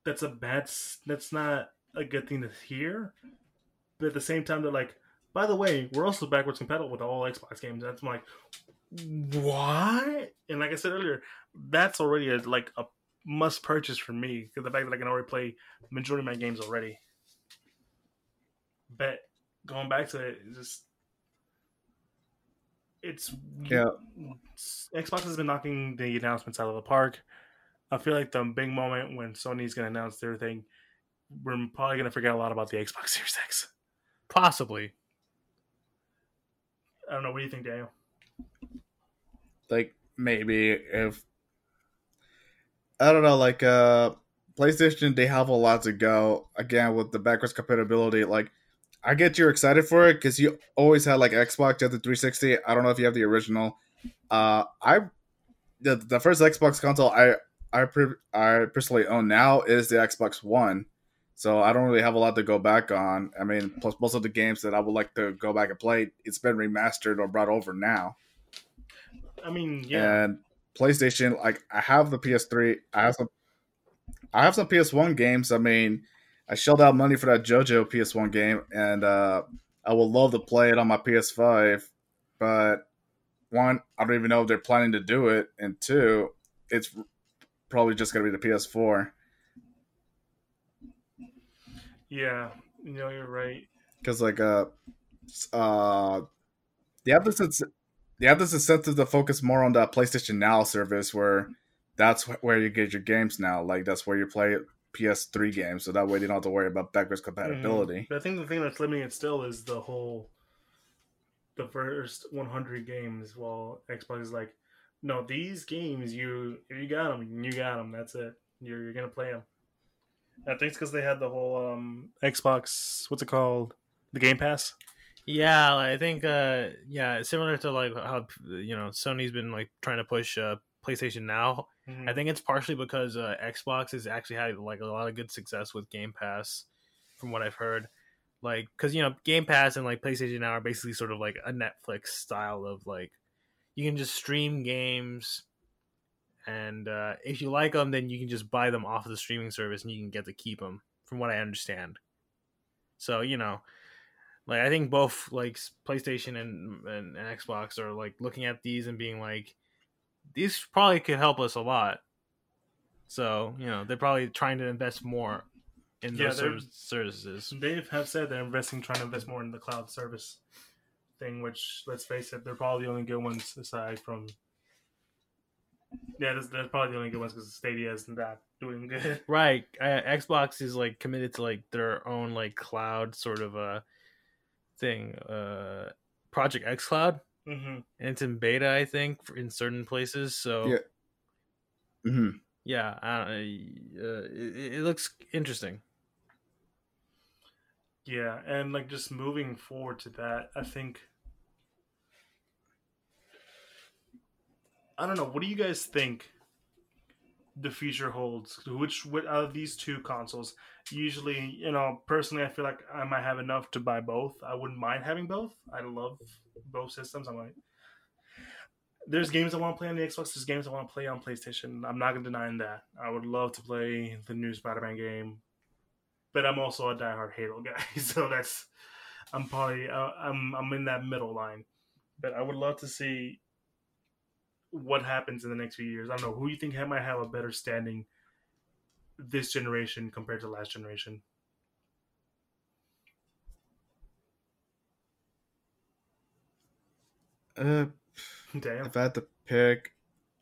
that's a bad. That's not a good thing to hear. But at the same time, they're like, by the way, we're also backwards compatible with all Xbox games. That's like, what? And like I said earlier, that's already a, like a must purchase for me because the fact that I can already play majority of my games already. But going back to it, it's just it's Yeah. Xbox has been knocking the announcements out of the park. I feel like the big moment when Sony's going to announce their thing, we're probably going to forget a lot about the Xbox Series X. Possibly. I don't know. What do you think, Daniel? like maybe if I don't know, like uh PlayStation they have a lot to go again with the backwards compatibility. Like I get you're excited for it because you always had like Xbox, you have the 360. I don't know if you have the original. Uh I the, the first Xbox console I I pre- I personally own now is the Xbox One. So I don't really have a lot to go back on. I mean, plus most of the games that I would like to go back and play, it's been remastered or brought over now. I mean, yeah, And PlayStation, like I have the PS3, I have some, I have some PS1 games. I mean, I shelled out money for that JoJo PS1 game, and uh, I would love to play it on my PS5. But one, I don't even know if they're planning to do it, and two, it's probably just gonna be the PS4 yeah. Know, you're right. because like uh, uh, they have this they have this incentive to focus more on that PlayStation Now service where that's where you get your games now. Like that's where you play PS3 games, so that way you don't have to worry about backwards compatibility. But I think the thing that's limiting it still is the whole the first 100 games. While Xbox is like, no, these games you if you got them, you got them. That's it. You're you're gonna play them. I think it's because they had the whole um Xbox. What's it called? The Game Pass. Yeah, I think uh yeah, similar to like how you know Sony's been like trying to push uh PlayStation Now. I think it's partially because uh Xbox has actually had like a lot of good success with Game Pass from what I've heard. Like cuz you know, Game Pass and like PlayStation Now are basically sort of like a Netflix style of like you can just stream games and uh if you like them then you can just buy them off of the streaming service and you can get to keep them from what I understand. So, you know, like I think both like PlayStation and, and and Xbox are like looking at these and being like, these probably could help us a lot. So you know they're probably trying to invest more in Yeah, those services. They have said they're investing, trying to invest more in the cloud service thing. Which, let's face it, they're probably the only good ones aside from. Yeah, that's, that's probably the only good ones because Stadia is not that doing good. Right, uh, Xbox is like committed to like their own like cloud sort of a thing, uh, Project xCloud, hmm and it's in beta, I think, for, in certain places. So Yeah. hmm yeah, uh, uh, it, it looks interesting. Yeah, and like just moving forward to that, I think I don't know. What do you guys think the future holds? Which out of these two consoles? Usually, you know, personally, I feel like I might have enough to buy both. I wouldn't mind having both. I love both systems. I'm like, there's games I want to play on the Xbox. There's games I want to play on PlayStation. I'm not gonna deny that. I would love to play the new Spider-Man game, but I'm also a diehard Halo guy, so that's I'm probably uh, I'm I'm in that middle line. But I would love to see what happens in the next few years. I don't know who you think might have a better standing this generation compared to last generation. Uh, Damn. if I had to pick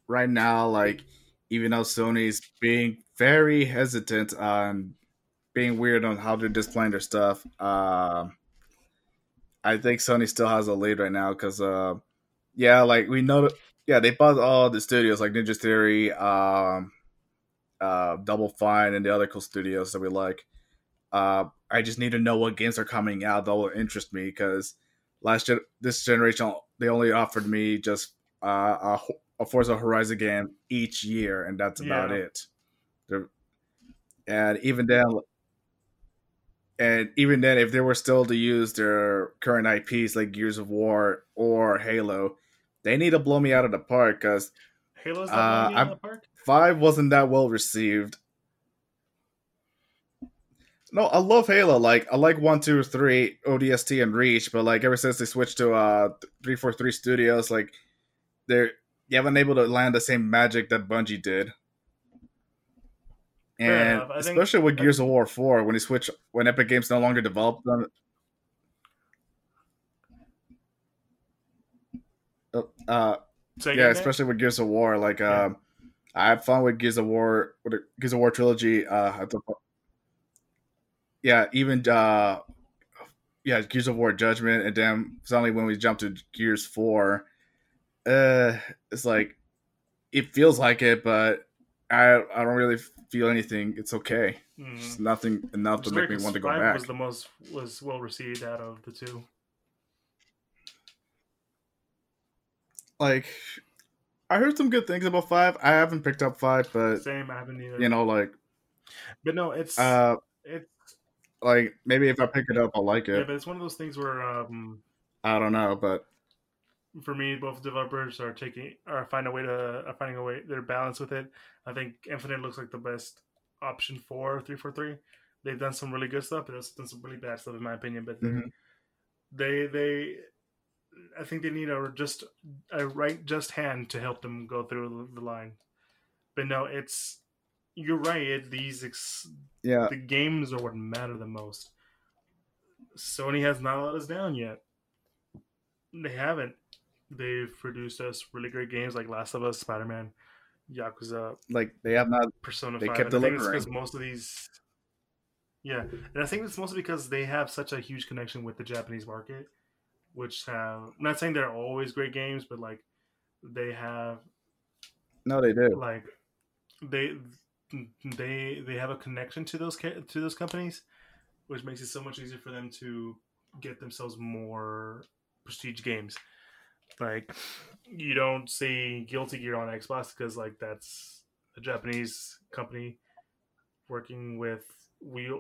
right now, like even though Sony's being very hesitant on being weird on how they're displaying their stuff. Uh, I think Sony still has a lead right now because, uh, yeah, like we know, that, yeah, they bought all the studios like Ninja Theory, um, uh, Double Fine, and the other cool studios that we like. Uh, I just need to know what games are coming out that will interest me because last gen- this generation they only offered me just uh, a, a Forza Horizon game each year, and that's about Yeah. it. They're, and even then, and even then, if they were still to use their current IPs like Gears of War or Halo, they need to blow me out of the park because Halo's not uh, in I'm- the park. five wasn't that well received. No, I love Halo. Like I like one, two, three, ODST and Reach, but like ever since they switched to uh three four three studios, like they're you haven't been able to land the same magic that Bungie did. And. I think- especially with Gears of War four, when they switch when Epic Games no longer developed them. Uh, Say yeah, especially with Gears of War. Like, Yeah. um, I had fun with Gears of War, with the Gears of War trilogy. Uh, at the, yeah, even uh, yeah, Gears of War Judgment, and then suddenly when we jumped to Gears Four, uh, it's like it feels like it, but I I don't really feel anything. It's okay. Mm. It's nothing enough to make me want to go back. Was the most was well received out of the two. Like, I heard some good things about Five. I haven't picked up Five, but Same, I haven't either. you know, like, but no, it's uh, it's like maybe if I pick it up, I'll like it. yeah, but it's one of those things where um I don't know, but for me, both developers are taking are finding a way to are finding a way their balance with it. I think Infinite looks like the best option for three four three. They've done some really good stuff, but they've done some really bad stuff in my opinion. But Mhm. they they I think they need a just a right just hand to help them go through the line. But no, it's you're right. It, these ex, yeah, the games are what matter the most. Sony has not let us down yet. They haven't. They've produced us really great games like Last of Us, Spider Man, Yakuza, like they have not. Persona They 5. kept and I think it's delivering. because most of these. Yeah, and I think it's mostly because they have such a huge connection with the Japanese market, which have. I'm not saying they're always great games, but like they have No, they do. like they they they have a connection to those to those companies, which makes it so much easier for them to get themselves more prestige games. Like you don't see Guilty Gear on Xbox because like that's a Japanese company working with we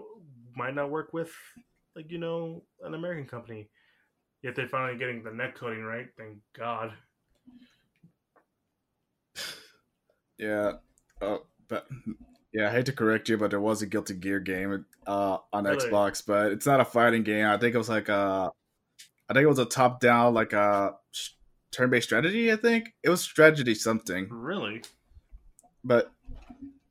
might not work with like you know an American company. Yet they're finally getting the net coding right. Thank God. Yeah, uh, but yeah, I hate to correct you, but there was a Guilty Gear game uh, on Really? Xbox, but it's not a fighting game. I think it was like a, I think it was a top-down like a turn-based strategy. I think it was strategy something. Really? but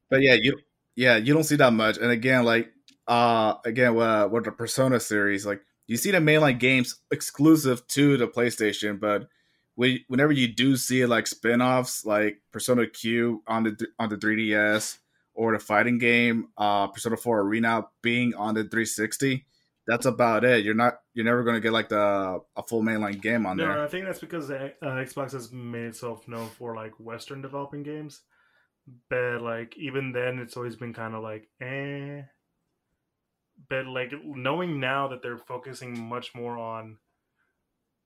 but yeah you yeah you don't see that much and again like uh again uh, with the persona series like you see the mainline games exclusive to the playstation but we, whenever you do see like spin-offs like persona q on the on the 3ds or the fighting game uh persona 4 arena being on the 360 that's about it. You're not you're never going to get like the a full mainline game on No, there. I think that's because uh, Xbox has made itself known for like Western developing games, but like even then, it's always been kind of like eh. But like knowing now that they're focusing much more on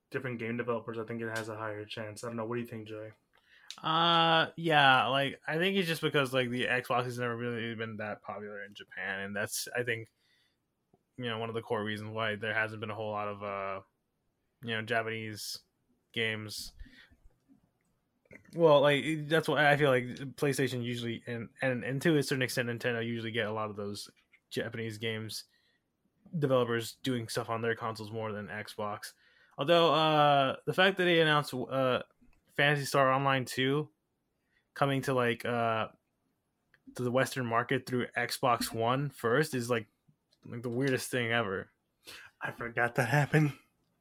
different game developers, I think it has a higher chance. I don't know. What do you think, Jay? Uh, yeah, like I think it's just because like the Xbox has never really been that popular in Japan, and that's I think you know one of the core reasons why there hasn't been a whole lot of uh you know Japanese games. Well, like that's why I feel like PlayStation usually and and and to a certain extent Nintendo usually get a lot of those Japanese games developers doing stuff on their consoles more than Xbox. Although uh the fact that they announced uh Phantasy Star Online 2 coming to like uh to the western market through Xbox One first is like like the weirdest thing ever. I forgot that happened.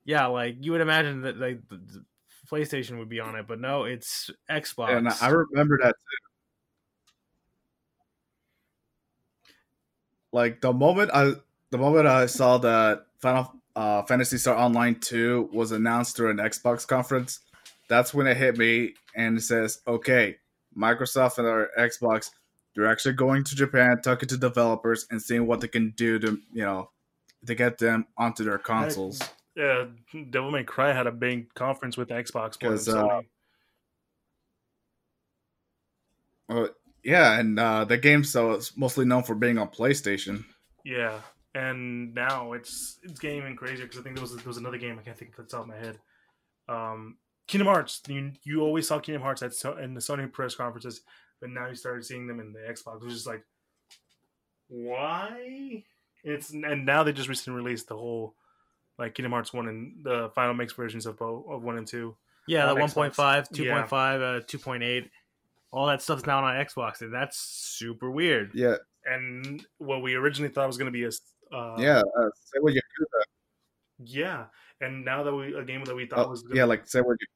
Yeah, like you would imagine that like the, the PlayStation would be on it, but no, it's Xbox. and i remember that like the moment I the moment I saw that Final uh, Phantasy Star Online Two was announced through an Xbox conference, that's when it hit me and it says, okay, Microsoft and our Xbox, they're actually going to Japan, talking to developers and seeing what they can do to you know to get them onto their consoles. Yeah, Devil May Cry had a big conference with Xbox more than 'Cause, uh, Sony. Yeah, and uh, the game so it's mostly known for being on PlayStation. Yeah, and now it's it's getting even crazier because I think there was there was another game I can't think of the top of my head. Um, Kingdom Hearts. You you always saw Kingdom Hearts at so, in the Sony press conferences, but now you started seeing them in the Xbox, which is like, why? It's and now they just recently released the whole like Kingdom Hearts one and the final mix versions of both of one and two. Yeah, On the Xbox. 1.5, Yeah. 2.5, uh, 2.8, all that stuff's now on Xbox, and that's super weird. Yeah, And what we originally thought was going to be a uh, yeah. Uh, say what you yeah, and now that we a game that we thought oh, was yeah, like say what you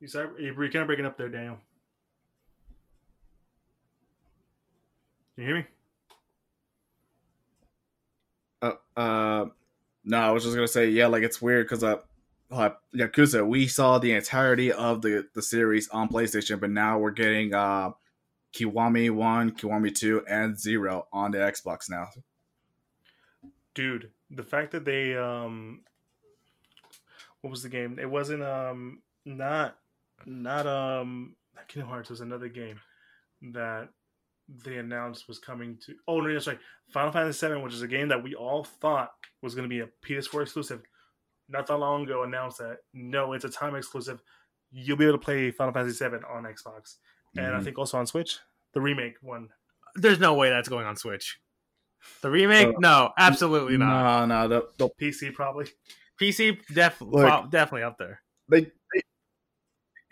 You said you're kind of breaking up there, Daniel. Can you hear me? Uh, uh, no, I was just gonna say, yeah, like it's weird because uh, uh, Yakuza, we saw the entirety of the the series on PlayStation, but now we're getting uh, Kiwami One, Kiwami Two, and Zero on the Xbox now. Dude, the fact that they um what was the game? It wasn't um not not um Kingdom Hearts, was another game that they announced was coming to oh no that's right. Final Fantasy VII, which is a game that we all thought was gonna be a PS4 exclusive, not that long ago announced that no, it's a time exclusive. You'll be able to play Final Fantasy VII on Xbox. And I Mhm. think also on Switch. The remake one. There's no way that's going on Switch. The remake? Uh, no, absolutely not. No, no, the, the, PC probably. PC, def- Look. prob- definitely up there. they, they,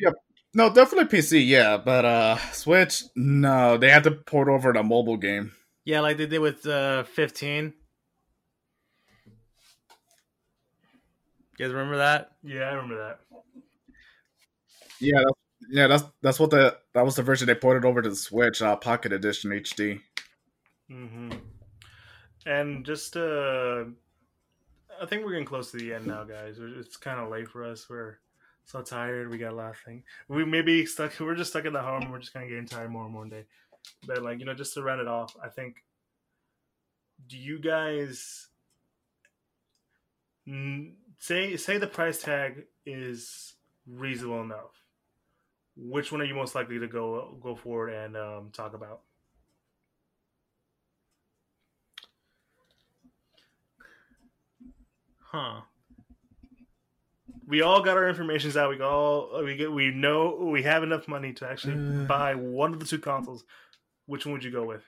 yeah, no, definitely PC, yeah, but uh, Switch, no, they had to port over the mobile game. Yeah, like they did with uh, 15. You guys remember that? Yeah, I remember that. Yeah, that's, yeah, that's that's what the that was the version they ported over to the Switch, uh, Pocket Edition HD. Mm-hmm. And just, uh, I think we're getting close to the end now, guys. It's kind of late for us. We're so tired. We got a lot of things. We may be stuck. We're just stuck in the home. We're just kind of getting tired more and more day. But like you know, just to round it off, I think. Do you guys say say the price tag is reasonable enough? Which one are you most likely to go go forward and um, talk about? Huh. we all got our informations out. We all we get. We know we have enough money to actually Uh. buy one of the two consoles. Which one would you go with?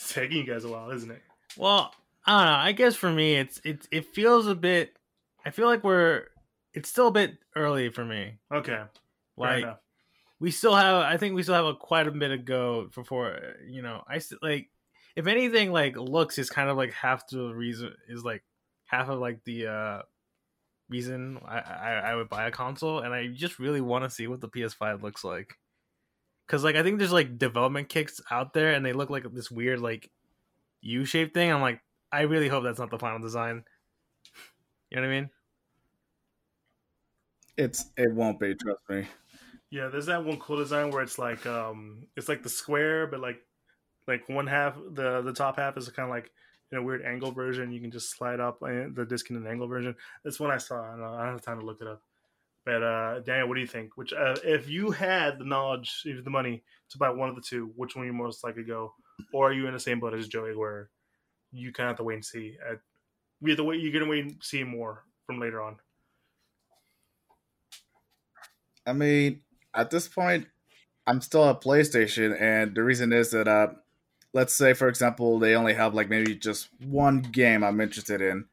It's taking you guys a while, isn't it? Well, I don't know. I guess for me, it's it it feels a bit. I feel like we're. It's still a bit early for me. Okay, Like we still have. I think we still have a quite a bit to go before. You know, I st- like. If anything, like looks is kind of like half the reason is like half of like the uh reason I I, I would buy a console, and I just really want to see what the PS5 looks like. Cause like I think there's like development kits out there, and they look like this weird like U-shaped thing. I'm like, I really hope that's not the final design. You know what I mean? It's it won't be, trust me. Yeah, there's that one cool design where it's like um, it's like the square, but like like one half the the top half is kind of like in a weird angle version. You can just slide up uh, the disc in an angle version. That's one I saw. I don't, know, I don't have time to look it up. But uh, Daniel, what do you think? Which, uh, if you had the knowledge, if the money to buy one of the two, which one you most likely go? Or are you in the same boat as Joey, where you kind of have to wait and see? Uh, we have to wait. You're gonna wait and see more from later on. I mean, at this point, I'm still at PlayStation, and the reason is that, uh, let's say, for example, they only have like maybe just one game I'm interested in.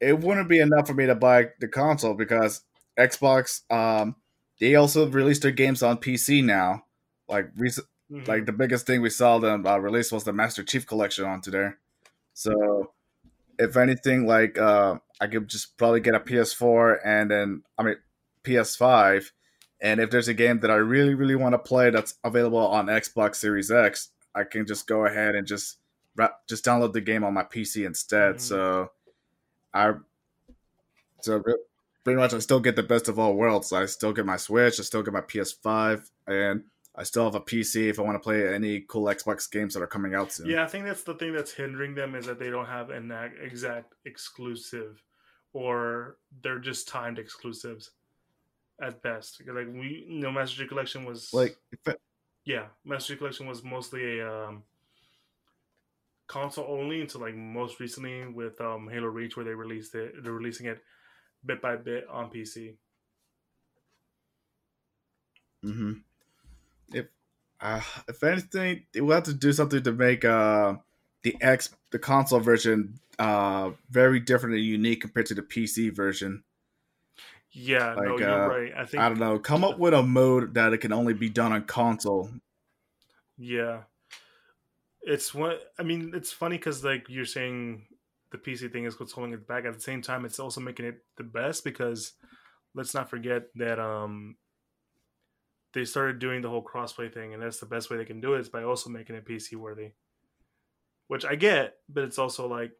It wouldn't be enough for me to buy the console because Xbox, um, they also released their games on PC now. Like, rec- Mhm. like the biggest thing we saw them uh, release was the Master Chief Collection onto there. So, if anything, like uh, I could just probably get a PS4 and then I mean PS5, And if there's a game that I really, really want to play that's available on Xbox Series X, I can just go ahead and just just download the game on my PC instead. Mm-hmm. So I so pretty much I still get the best of all worlds. I still get my Switch, I still get my PS5, and I still have a PC if I want to play any cool Xbox games that are coming out soon. Yeah, I think that's the thing that's hindering them is that they don't have an exact exclusive, or they're just timed exclusives at best. Like we, you know, Master Chief Collection was like, it, yeah, Master Chief Collection was mostly a um, console only until like most recently with um, Halo Reach, where they released it. They're releasing it bit by bit on PC. Hmm. If uh, if anything, we'll have to do something to make uh the X the console version uh very different and unique compared to the PC version. Yeah, like, no, you're uh, right. I think I don't know. Come up with a mode that it can only be done on console. Yeah, it's what I mean. It's funny because like you're saying, the PC thing is what's holding it back. At the same time, it's also making it the best because let's not forget that um they started doing the whole crossplay thing, and that's the best way they can do it is by also making it PC worthy. Which I get, but it's also like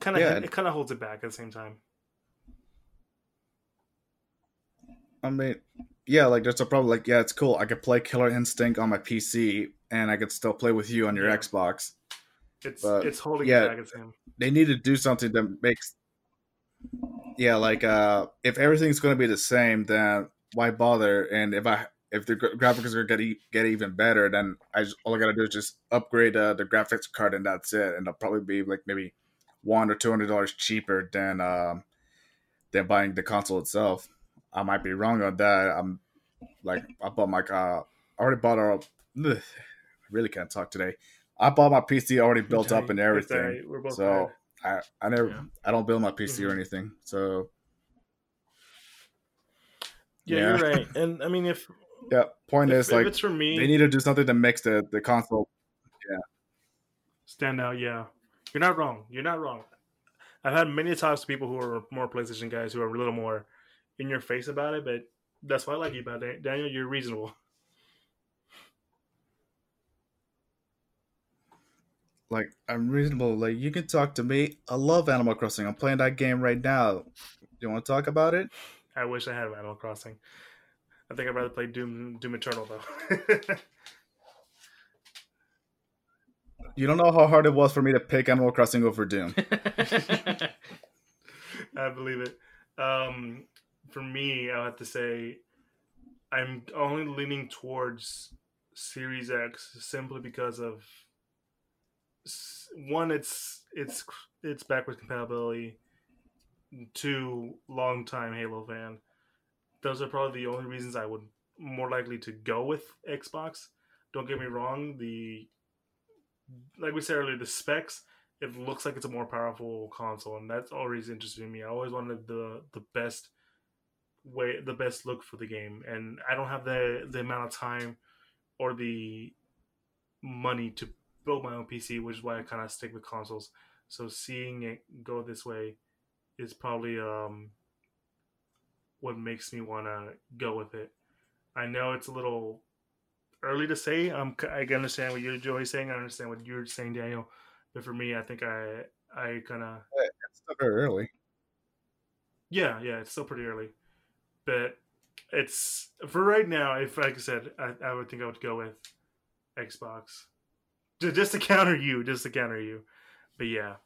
kind of yeah. it kind of holds it back at the same time. I mean, yeah, like there's a problem. Like, yeah, it's cool. I could play Killer Instinct on my PC, and I could still play with you on your yeah. Xbox. It's but, it's holding yeah, back. It's him. They need to do something that makes. Yeah, like uh, if everything's going to be the same, then why bother? And if I if the graphics are to get even better, then I just, all I got to do is just upgrade uh, the graphics card, and that's it. And it'll probably be like maybe one or two hundred dollars cheaper than um, than buying the console itself. I might be wrong on that. I'm like I bought my uh, I already bought a. Ugh, I really can't talk today. I bought my PC already built up and everything. so I I never yeah. I don't build my PC mm-hmm. or anything. So yeah, yeah, you're right. And I mean, if yeah, point if, is if like it's for me, they need to do something to mix the the console. Yeah, stand out. Yeah, you're not wrong. You're not wrong. I've had many talks to people who are more PlayStation guys who are a little more in your face about it, but that's why I like you about it. Daniel. You're reasonable. Like I'm reasonable. Like you can talk to me. I love Animal Crossing. I'm playing that game right now. You want to talk about it? I wish I had Animal Crossing. I think I'd rather play Doom Doom Eternal though. you don't know how hard it was for me to pick Animal Crossing over Doom. I believe it. Um, for me, I have to say I'm only leaning towards Series X simply because of one, it's it's it's backwards compatibility. Two, long time Halo fan. Those are probably the only reasons I would more likely to go with Xbox. Don't get me wrong, the like we said earlier, the specs it looks like it's a more powerful console, and that's always interested in me. I always wanted the the best way, the best look for the game, and I don't have the the amount of time or the money to build my own PC, which is why I kind of stick with consoles. So seeing it go this way is probably um, what makes me want to go with it. I know it's a little early to say. Um, I understand what you're Joey saying. I understand what you're saying, Daniel. But for me, I think I I kind of it's still very early. Yeah, yeah, it's still pretty early, but it's for right now. If like I said, I, I would think I would go with Xbox just to counter you, just to counter you. But yeah.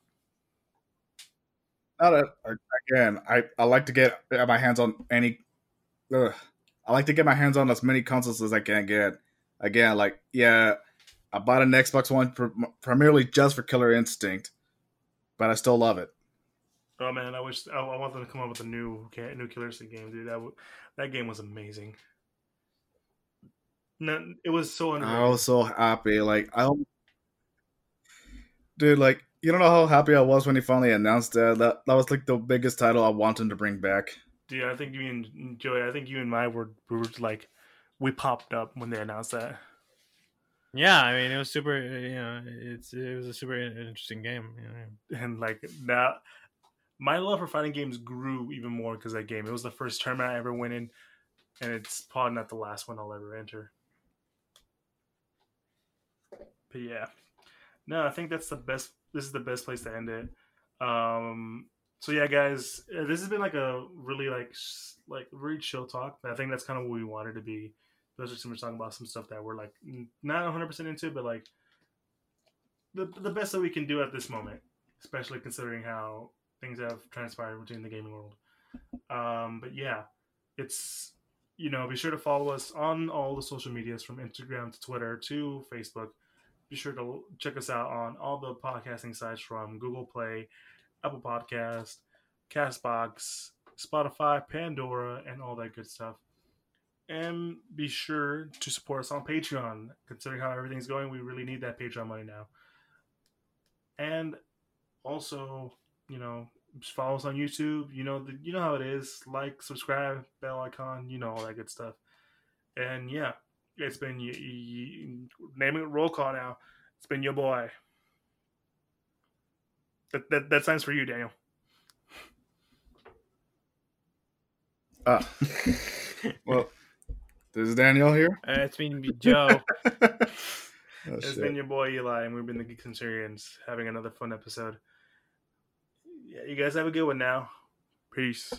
Not a, again. I, I like to get my hands on any. Ugh, I like to get my hands on as many consoles as I can get. Again, like yeah, I bought an Xbox One for, primarily just for Killer Instinct, but I still love it. Oh man, I wish I, I want them to come up with a new new Killer Instinct game, dude. That that game was amazing. No, it was so. Underrated. I was so happy. Like I dude, like you don't know how happy I was when he finally announced that. That that was like the biggest title I wanted to bring back. Dude, I think you and Joey, I think you and I were, we were like, we popped up when they announced that. Yeah, I mean, it was super. You know, it's it was a super interesting game. You know. And like that, my love for fighting games grew even more because that game. It was the first tournament I ever went in and it's probably not the last one I'll ever enter. But yeah, no, I think that's the best. This is the best place to end it. Um, so yeah, guys, uh, this has been like a really like like really chill talk. I think that's kind of what we wanted to be. Those are some we're talking about some stuff that we're like not 100 percent into, but like the the best that we can do at this moment, especially considering how things have transpired between the gaming world. Um, but yeah, it's you know be sure to follow us on all the social medias from Instagram to Twitter to Facebook. Be sure to check us out on all the podcasting sites from Google Play, Apple Podcast, Castbox, Spotify, Pandora, and all that good stuff. And be sure to support us on Patreon. Considering how everything's going, we really need that Patreon money now. And also, you know, follow us on YouTube. You know, the, you know how it is. Like, subscribe, bell icon. You know all that good stuff. And yeah, it's been y- y- naming it roll call now. It's been your boy. That that, that signs for you, Daniel. Ah, well, this is Daniel here. Uh, it's me, Joe. Oh, It's shit. been your boy Eli, and we've been the Geeks and Syrians having another fun episode. Yeah, you guys have a good one now. Peace.